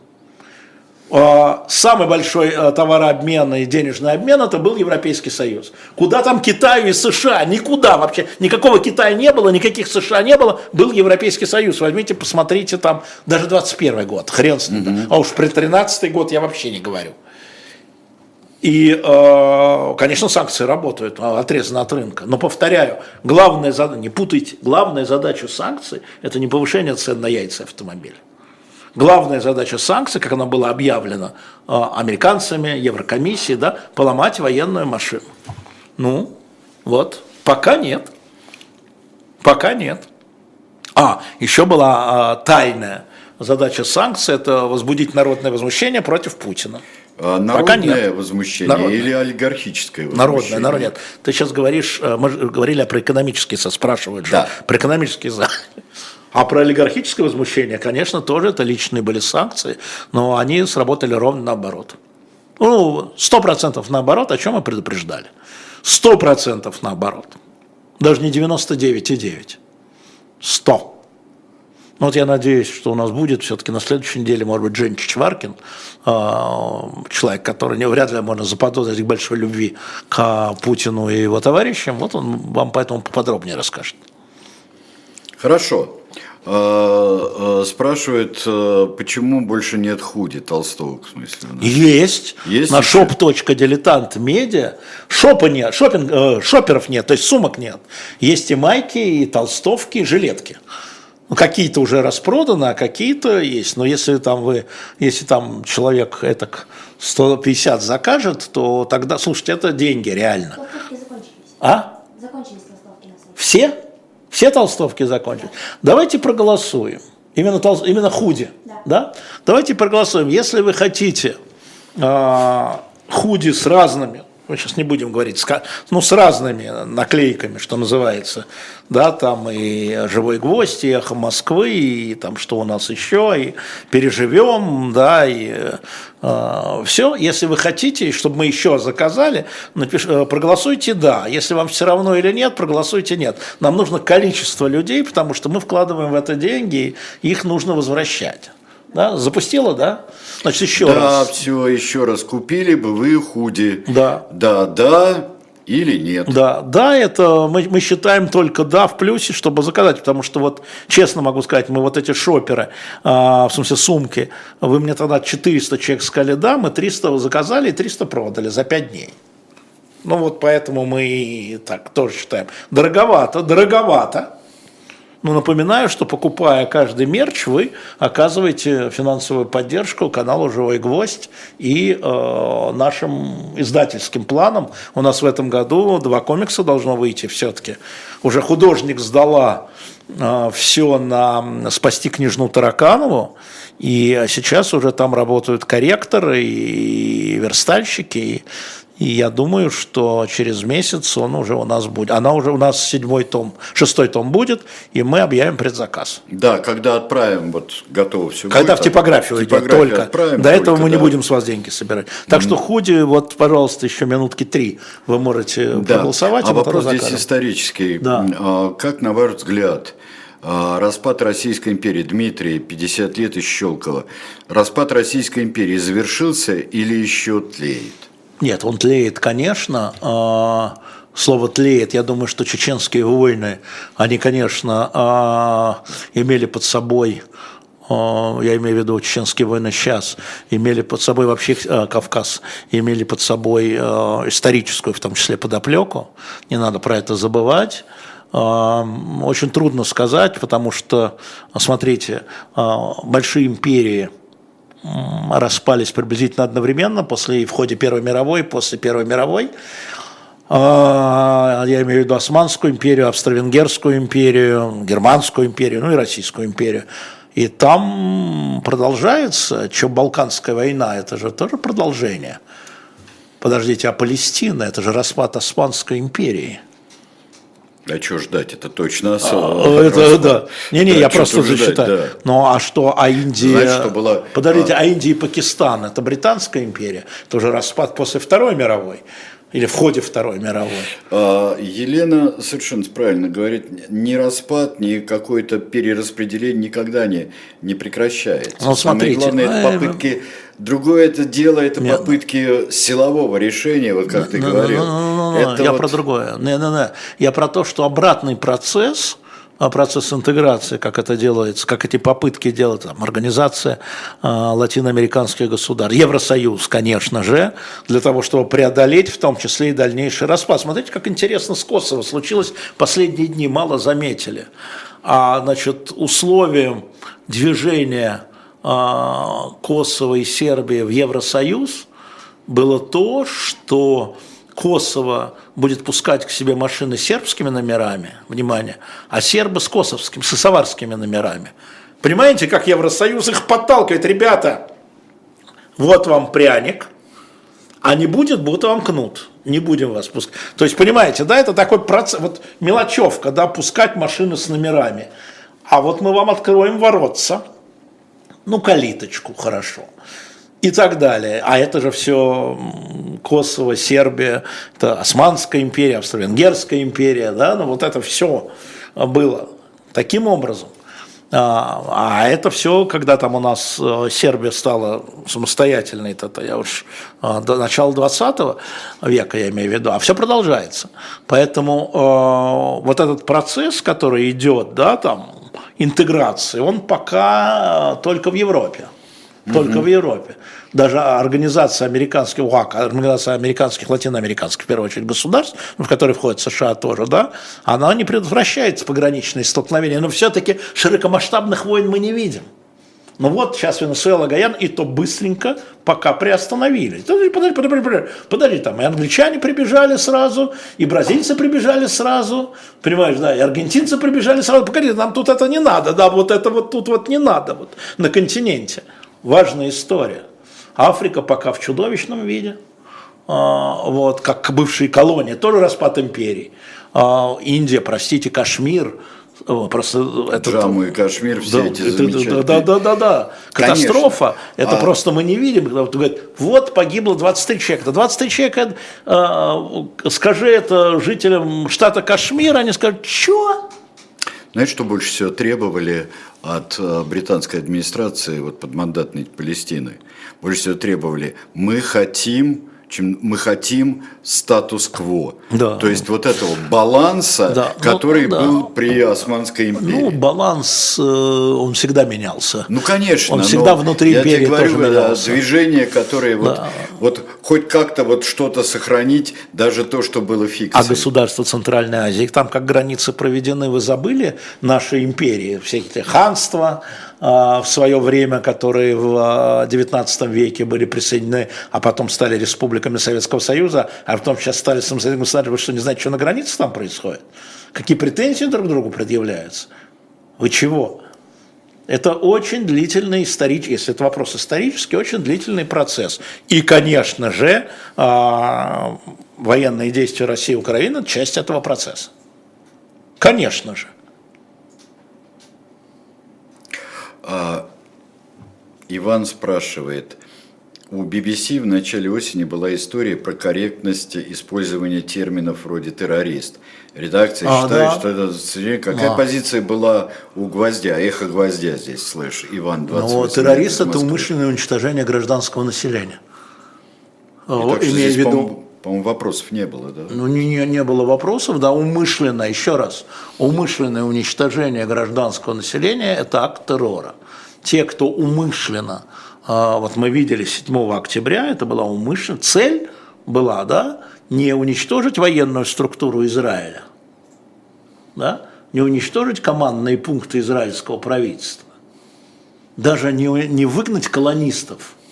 S3: А, самый большой э, товарообмен и денежный обмен это был Европейский Союз. Куда там Китаю и США? Никуда вообще. Никакого Китая не было, никаких США не было. Был Европейский Союз. Возьмите, посмотрите там, даже 21 год, хрен с ним. Mm-hmm. А уж при 13 год я вообще не говорю. И, э, конечно, санкции работают, а, отрезаны от рынка. Но, повторяю, главная задача, не путайте, главная задача санкций – это не повышение цен на яйца автомобиля. Главная задача санкций, как она была объявлена а, американцами, Еврокомиссией, да, поломать военную машину. Ну, вот, пока нет. Пока нет. А, еще была а, тайная задача санкций – это возбудить народное возмущение против Путина.
S2: А народное возмущение народное. или олигархическое возмущение?
S3: Народное, народное. Ты сейчас говоришь, э, мы говорили про экономические, спрашивают же, да. про экономические а про олигархическое возмущение, конечно, тоже это личные были санкции, но они сработали ровно наоборот. Ну, сто процентов наоборот, о чем мы предупреждали. Сто процентов наоборот. Даже не 99,9. 100. Ну, вот я надеюсь, что у нас будет все-таки на следующей неделе, может быть, Жень Чичваркин, а, человек, который не вряд ли можно заподозрить большой любви к Путину и его товарищам. Вот он вам поэтому поподробнее расскажет.
S2: Хорошо. А, а, спрашивают, а, почему больше нет худи Толстого, в смысле?
S3: Есть. Есть на shop.diletant медиа. Шопа нет, шопинг, э, шоперов нет, то есть сумок нет. Есть и майки, и толстовки, и жилетки. Ну, какие-то уже распроданы, а какие-то есть. Но если там вы, если там человек это 150 закажет, то тогда, слушайте, это деньги реально. А? Закончились толстовки на сайте. Все? Все толстовки закончились. Давайте проголосуем. Именно, тол... именно худи. Да. да? Давайте проголосуем. Если вы хотите э, худи с разными мы сейчас не будем говорить, ну, с разными наклейками, что называется, да, там и «Живой гвоздь», и «Эхо Москвы», и там что у нас еще, и «Переживем», да, и э, все. Если вы хотите, чтобы мы еще заказали, напиш, э, проголосуйте «да». Если вам все равно или нет, проголосуйте «нет». Нам нужно количество людей, потому что мы вкладываем в это деньги, и их нужно возвращать. Да? Запустила, да?
S2: Значит, еще да, раз. Да, все, еще раз. Купили бы вы худи.
S3: Да.
S2: Да, да или нет.
S3: Да, да, это мы, мы считаем только да в плюсе, чтобы заказать, потому что вот, честно могу сказать, мы вот эти шоперы, а, в смысле сумки, вы мне тогда 400 человек сказали да, мы 300 заказали и 300 продали за 5 дней. Ну вот поэтому мы так тоже считаем. Дороговато, дороговато. Но ну, напоминаю, что покупая каждый мерч, вы оказываете финансовую поддержку каналу «Живой гвоздь» и э, нашим издательским планам. У нас в этом году два комикса должно выйти все-таки. Уже художник сдала э, все на «Спасти княжну Тараканову», и сейчас уже там работают корректоры и верстальщики, и и я думаю, что через месяц он уже у нас будет. Она уже у нас седьмой том, шестой том будет, и мы объявим предзаказ.
S2: Да, когда отправим, вот готово все.
S3: Когда будет, в типографию идет только. Отправим, До этого мы да. не будем с вас деньги собирать. Так что худи, вот, пожалуйста, еще минутки три вы можете да. проголосовать.
S2: А вопрос здесь исторический. Да. А, как, на ваш взгляд, а, Распад Российской империи, Дмитрий, 50 лет из Щелкова. Распад Российской империи завершился или еще тлеет?
S3: Нет, он тлеет, конечно. А, слово тлеет, я думаю, что чеченские войны, они, конечно, а, имели под собой а, я имею в виду чеченские войны сейчас, имели под собой вообще Кавказ, имели под собой историческую, в том числе, подоплеку. Не надо про это забывать. Очень трудно сказать, потому что, смотрите, большие империи – распались приблизительно одновременно после в ходе Первой мировой, после Первой мировой. А, я имею в виду Османскую империю, Австро-Венгерскую империю, Германскую империю, ну и Российскую империю. И там продолжается, что Балканская война, это же тоже продолжение. Подождите, а Палестина, это же распад Османской империи.
S2: А что ждать? Это точно
S3: а, это, да. Не-не, да, я просто зачитаю. Да. Ну а что, а Индия... Знаешь, что было... Подождите, а... а Индия и Пакистан – это британская империя? Это уже распад после Второй мировой или в ходе Второй мировой.
S2: А, Елена совершенно правильно говорит, ни распад, ни какое-то перераспределение никогда не, не прекращается.
S3: Ну, смотрите,
S2: Самое главное, это попытки... Другое это дело, это Нет. попытки силового решения, вот как ты ну, говорил.
S3: Ну, ну, это я про другое. Не, не, не. Я про то, что обратный процесс – процесс интеграции, как это делается, как эти попытки делать, там, организация э, латиноамериканских государств, Евросоюз, конечно же, для того, чтобы преодолеть в том числе и дальнейший распад. Смотрите, как интересно с Косово случилось, последние дни мало заметили. А, значит, условием движения э, Косово и Сербии в Евросоюз было то, что Косово будет пускать к себе машины с сербскими номерами, внимание, а сербы с косовскими, с исаварскими номерами. Понимаете, как Евросоюз их подталкивает, ребята, вот вам пряник, а не будет, будет вам кнут. Не будем вас пускать. То есть, понимаете, да, это такой процесс, вот мелочевка, да, пускать машины с номерами. А вот мы вам откроем воротца, ну, калиточку, хорошо и так далее. А это же все Косово, Сербия, это Османская империя, Австро-Венгерская империя, да, ну вот это все было таким образом. А, а это все, когда там у нас э, Сербия стала самостоятельной, это, я уж э, до начала 20 века, я имею в виду, а все продолжается. Поэтому э, вот этот процесс, который идет, да, там, интеграции, он пока только в Европе только угу. в Европе. Даже организация американских, УАК, организация американских, латиноамериканских, в первую очередь, государств, в которые входят США тоже, да, она не предотвращает пограничные столкновения, но все-таки широкомасштабных войн мы не видим. Ну вот, сейчас Венесуэла, Гаян, и то быстренько пока приостановили. Подожди, подожди, подожди, подожди, подожди, там и англичане прибежали сразу, и бразильцы прибежали сразу, понимаешь, да, и аргентинцы прибежали сразу. Погоди, нам тут это не надо, да, вот это вот тут вот не надо, вот на континенте важная история. Африка пока в чудовищном виде, а, вот, как бывшие колонии, тоже распад империи. А, Индия, простите, Кашмир,
S2: Просто это Джамму и Кашмир, все
S3: да,
S2: эти замечательные...
S3: Да, да, да, да, Катастрофа, это а... просто мы не видим, когда вот говорят, вот погибло 23 человека. 23 человека, э, скажи это жителям штата Кашмир, они скажут, что?
S2: Знаете, что больше всего требовали от э, британской администрации вот подмандатной Палестины? Больше всего требовали, мы хотим чем мы хотим статус-кво. Да. То есть вот этого баланса, да. Ну, который ну, был при Османской империи.
S3: Ну, баланс, э, он всегда менялся.
S2: Ну, конечно.
S3: Он всегда внутри империи я говорю, тоже менялся.
S2: Движение, которое вот, да. вот хоть как-то вот что-то сохранить, даже то, что было фиксией.
S3: А государство Центральной Азии, там как границы проведены, вы забыли, нашей империи, все эти ханства, в свое время, которые в XIX веке были присоединены, а потом стали республиками Советского Союза, а потом сейчас стали самостоятельными государствами, что, не знаете, что на границе там происходит? Какие претензии друг к другу предъявляются? Вы чего? Это очень длительный исторический, если это вопрос исторический, очень длительный процесс. И, конечно же, а, военные действия России и Украины – часть этого процесса. Конечно же.
S2: А, Иван спрашивает, у BBC в начале осени была история про корректность использования терминов вроде террорист. Редакция а, считает, да? что это какая а. позиция была у гвоздя, эхо гвоздя здесь слышь, Иван 28.
S3: Ну, террорист это умышленное уничтожение гражданского населения.
S2: И Имея в виду по-моему, вопросов не было, да?
S3: Ну, не, не, было вопросов, да, умышленное, еще раз, умышленное уничтожение гражданского населения – это акт террора. Те, кто умышленно, а, вот мы видели 7 октября, это была умышленная, цель была, да, не уничтожить военную структуру Израиля, да, не уничтожить командные пункты израильского правительства, даже не, не выгнать колонистов –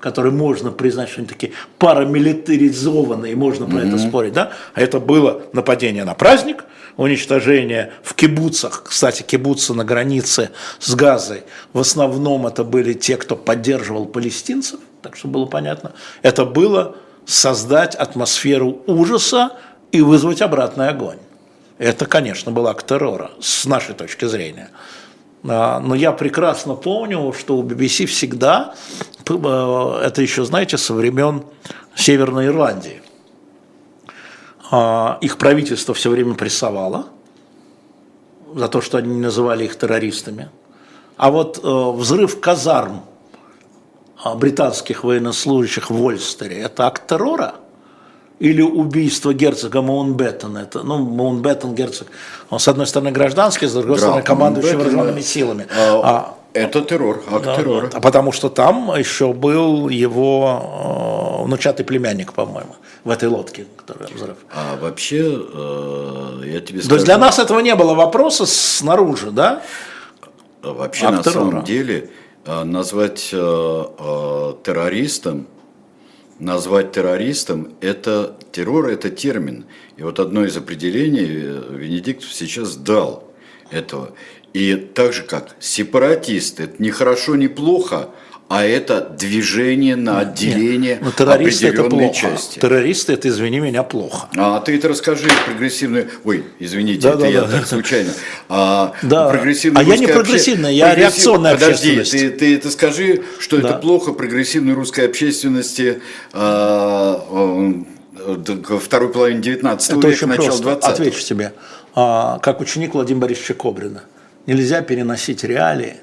S3: которые можно признать, что они такие парамилитаризованные, можно про mm-hmm. это спорить, да? А это было нападение на праздник, уничтожение в кибуцах, кстати, кибуцы на границе с Газой, в основном это были те, кто поддерживал палестинцев, так что было понятно. Это было создать атмосферу ужаса и вызвать обратный огонь. Это, конечно, был акт террора, с нашей точки зрения. А, но я прекрасно помню, что у BBC всегда, э, это еще, знаете, со времен Северной Ирландии, а, их правительство все время прессовало за то, что они называли их террористами. А вот э, взрыв казарм а, британских военнослужащих в Ольстере – это акт террора? Или убийство герцога Маунбеттена? Это, ну, Маунбеттен герцог, он с одной стороны гражданский, с другой Граф стороны командующий вооруженными силами.
S2: А, а, это террор, акт да, террора.
S3: А потому что там еще был его э, внучатый племянник, по-моему, в этой лодке, которая взрыв.
S2: А вообще, э, я тебе скажу...
S3: То есть для нас этого не было вопроса снаружи, да?
S2: Вообще, акт на террора. самом деле, Э, назвать э, э, террористом, назвать террористом, это террор, это термин. И вот одно из определений Венедиктов сейчас дал этого. И так же как сепаратист, это не хорошо, не плохо, а это движение на отделение Нет, ну, террористы определенной это плохо. части.
S3: Террористы это, извини меня, плохо.
S2: А ты это расскажи прогрессивную. Ой, извините, да, это да, я да. так случайно.
S3: А, да. прогрессивная а я не прогрессивная, я прогрессив... реакционная
S2: Подожди, ты, ты это скажи, что да. это плохо прогрессивной русской общественности а, а, второй половине 19 это века, начало 20
S3: Отвечу тебе. А, как ученик Владимира Борисовича Кобрина. Нельзя переносить реалии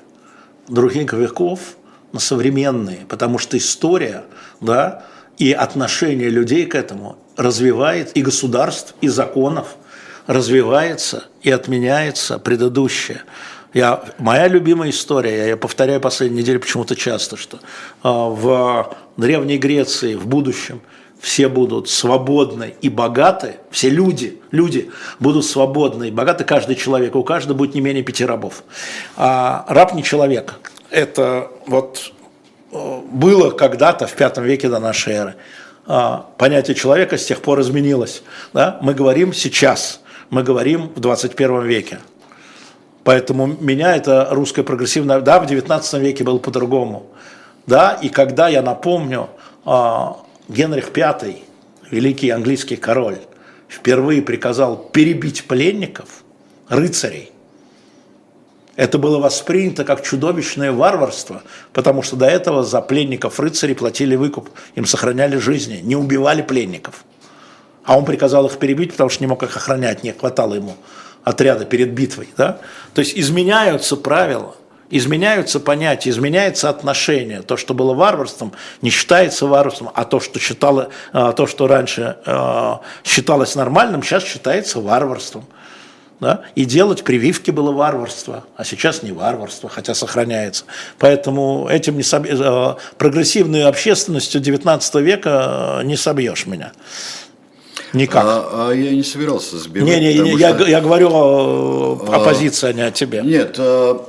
S3: других веков на современные, потому что история, да, и отношение людей к этому развивает и государств, и законов, развивается и отменяется предыдущее. Я, моя любимая история, я повторяю последние недели почему-то часто, что э, в Древней Греции в будущем все будут свободны и богаты, все люди, люди будут свободны и богаты, каждый человек, у каждого будет не менее пяти рабов. А раб не человек, это вот э, было когда-то в пятом веке до нашей эры. А, понятие человека с тех пор изменилось. Да? Мы говорим сейчас, мы говорим в 21 веке. Поэтому меня это русское прогрессивное, да, в 19 веке было по-другому. Да, и когда я напомню, а, Генрих V, великий английский король, впервые приказал перебить пленников, рыцарей, это было воспринято как чудовищное варварство, потому что до этого за пленников рыцари платили выкуп, им сохраняли жизни, не убивали пленников. А он приказал их перебить, потому что не мог их охранять, не хватало ему отряда перед битвой. Да? То есть изменяются правила, изменяются понятия, изменяется отношение. То, что было варварством, не считается варварством, а то, что, считало, а, то, что раньше а, считалось нормальным, сейчас считается варварством да, и делать прививки было варварство, а сейчас не варварство, хотя сохраняется. Поэтому этим не соб... Э, прогрессивной общественностью 19 века э, не собьешь меня. Никак.
S2: А, а я не собирался сбивать.
S3: Не, не, не я, что... я говорю о, о а, позиции, а не о тебе.
S2: Нет, а,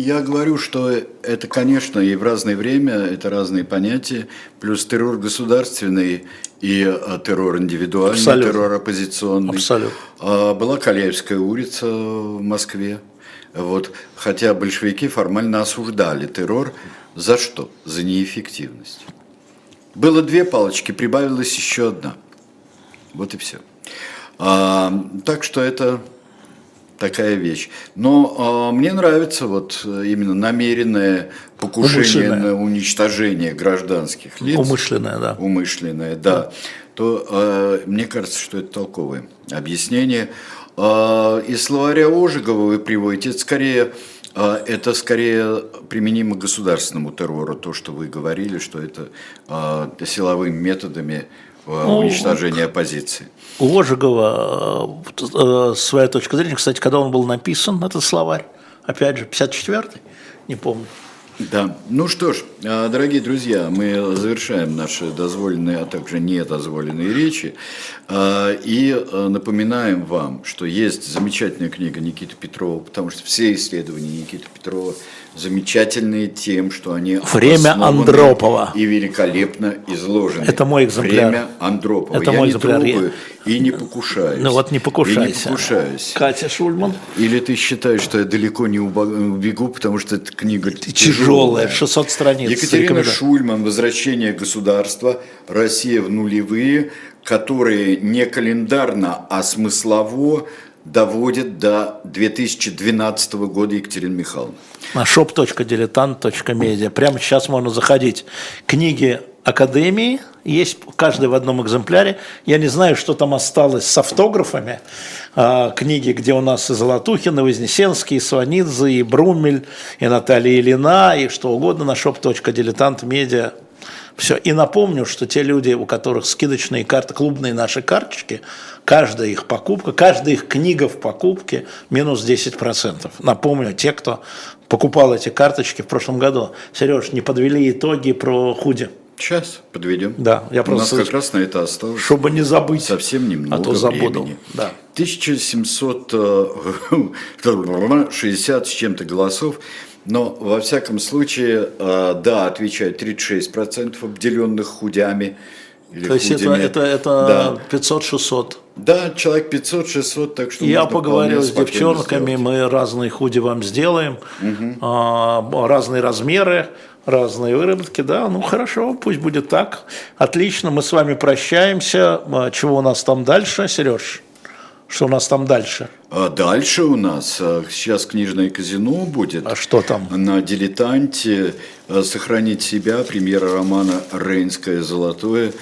S2: я говорю, что это, конечно, и в разное время, это разные понятия, плюс террор государственный и а, террор индивидуальный, Абсолютно. террор оппозиционный.
S3: Абсолютно.
S2: А, была Каляевская улица в Москве. Вот, хотя большевики формально осуждали террор. За что? За неэффективность. Было две палочки, прибавилась еще одна. Вот и все. А, так что это такая вещь. Но э, мне нравится вот именно намеренное покушение на уничтожение гражданских лиц.
S3: Умышленное, да.
S2: Умышленное, да. да. То э, мне кажется, что это толковое объяснение. Э, из словаря Ожегова вы приводите, это скорее это скорее применимо к государственному террору, то, что вы говорили, что это силовыми методами ну, уничтожения оппозиции.
S3: У Ожегова э, своя точка зрения, кстати, когда он был написан, этот словарь, опять же, 54-й, не помню.
S2: Да, ну что ж, э, дорогие друзья, мы завершаем наши дозволенные, а также недозволенные речи э, и напоминаем вам, что есть замечательная книга Никиты Петрова, потому что все исследования Никиты Петрова замечательные тем, что они
S3: Время Андропова.
S2: и великолепно изложены.
S3: Это мой экземпляр.
S2: Время Андропова.
S3: Это
S2: Я
S3: мой
S2: не
S3: экземпляр.
S2: трогаю и не покушаюсь.
S3: Ну вот не
S2: И не
S3: покушайся.
S2: покушаюсь.
S3: Катя Шульман.
S2: Или ты считаешь, что я далеко не убегу, потому что эта книга
S3: Тяжелая, 600 страниц.
S2: Екатерина. Шульман «Возвращение государства. Россия в нулевые», которые не календарно, а смыслово доводят до 2012 года Екатерина Михайловна.
S3: на shop.diletant.media. Прямо сейчас можно заходить. Книги Академии есть каждый в одном экземпляре. Я не знаю, что там осталось с автографами. А, книги, где у нас и Золотухин, и Вознесенский, и Сванидзе, и Брумель, и Наталья Ильина, и что угодно на shop.diletant.media. Все. И напомню, что те люди, у которых скидочные карты, клубные наши карточки, каждая их покупка, каждая их книга в покупке минус 10%. Напомню, те, кто покупал эти карточки в прошлом году. Сереж, не подвели итоги про худи.
S2: Сейчас подведем.
S3: Да, я
S2: У
S3: просто-
S2: нас как раз на это осталось
S3: Чтобы не забыть.
S2: совсем немного
S3: А то забуду.
S2: времени.
S3: Да.
S2: 1760 с чем-то голосов, но во всяком случае, э, да, отвечает 36% обделенных худями. Или
S3: То есть это, это, это
S2: Да.
S3: 500-600.
S2: Да, человек 500-600, так что
S3: Я
S2: вполне
S3: с девчонками,
S2: сделать.
S3: мы разные худи вам сделаем, а, разные размеры, разные выработки, да, ну хорошо, пусть будет так, отлично, мы с вами прощаемся, А, чего у нас там дальше, Сереж? Что у нас там дальше?
S2: А дальше у нас а, сейчас книжное казино будет.
S3: А что там?
S2: На «Дилетанте» а, «Сохранить себя», премьера романа «Рейнское золотое»,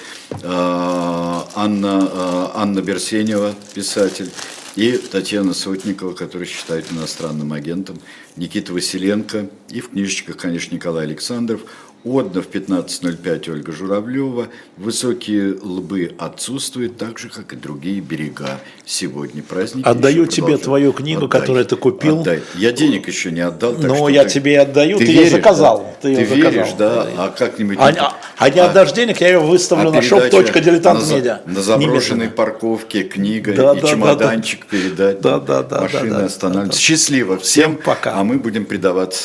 S2: а, Анна, Анна Берсенева, писатель, и Татьяна Сотникова, которая считает иностранным агентом, Никита Василенко, и в книжечках, конечно, Николай Александров, Одна в 15.05 Ольга Журавлева. Высокие лбы отсутствуют, так же, как и другие берега. Сегодня праздник.
S3: Отдаю тебе твою книгу, которую ты купил.
S2: Отдай. Я денег еще не отдал. что
S3: я
S2: ты-
S3: тебе отдаю, ты, ее
S2: веришь,
S3: заказал.
S2: да?
S3: Ты, ее
S2: веришь,
S3: заказал.
S2: да? А как-нибудь...
S3: А, а- а не отдашь денег, я ее выставлю
S2: а
S3: на shop.diletant.media.
S2: На, на заброшенной парковке книга
S3: Да,
S2: и
S3: да,
S2: чемоданчик передать.
S3: Да, да, да,
S2: Машины
S3: да, да,
S2: останавливаются.
S3: да, да.
S2: Счастливо всем.
S3: Всем пока.
S2: А мы будем предаваться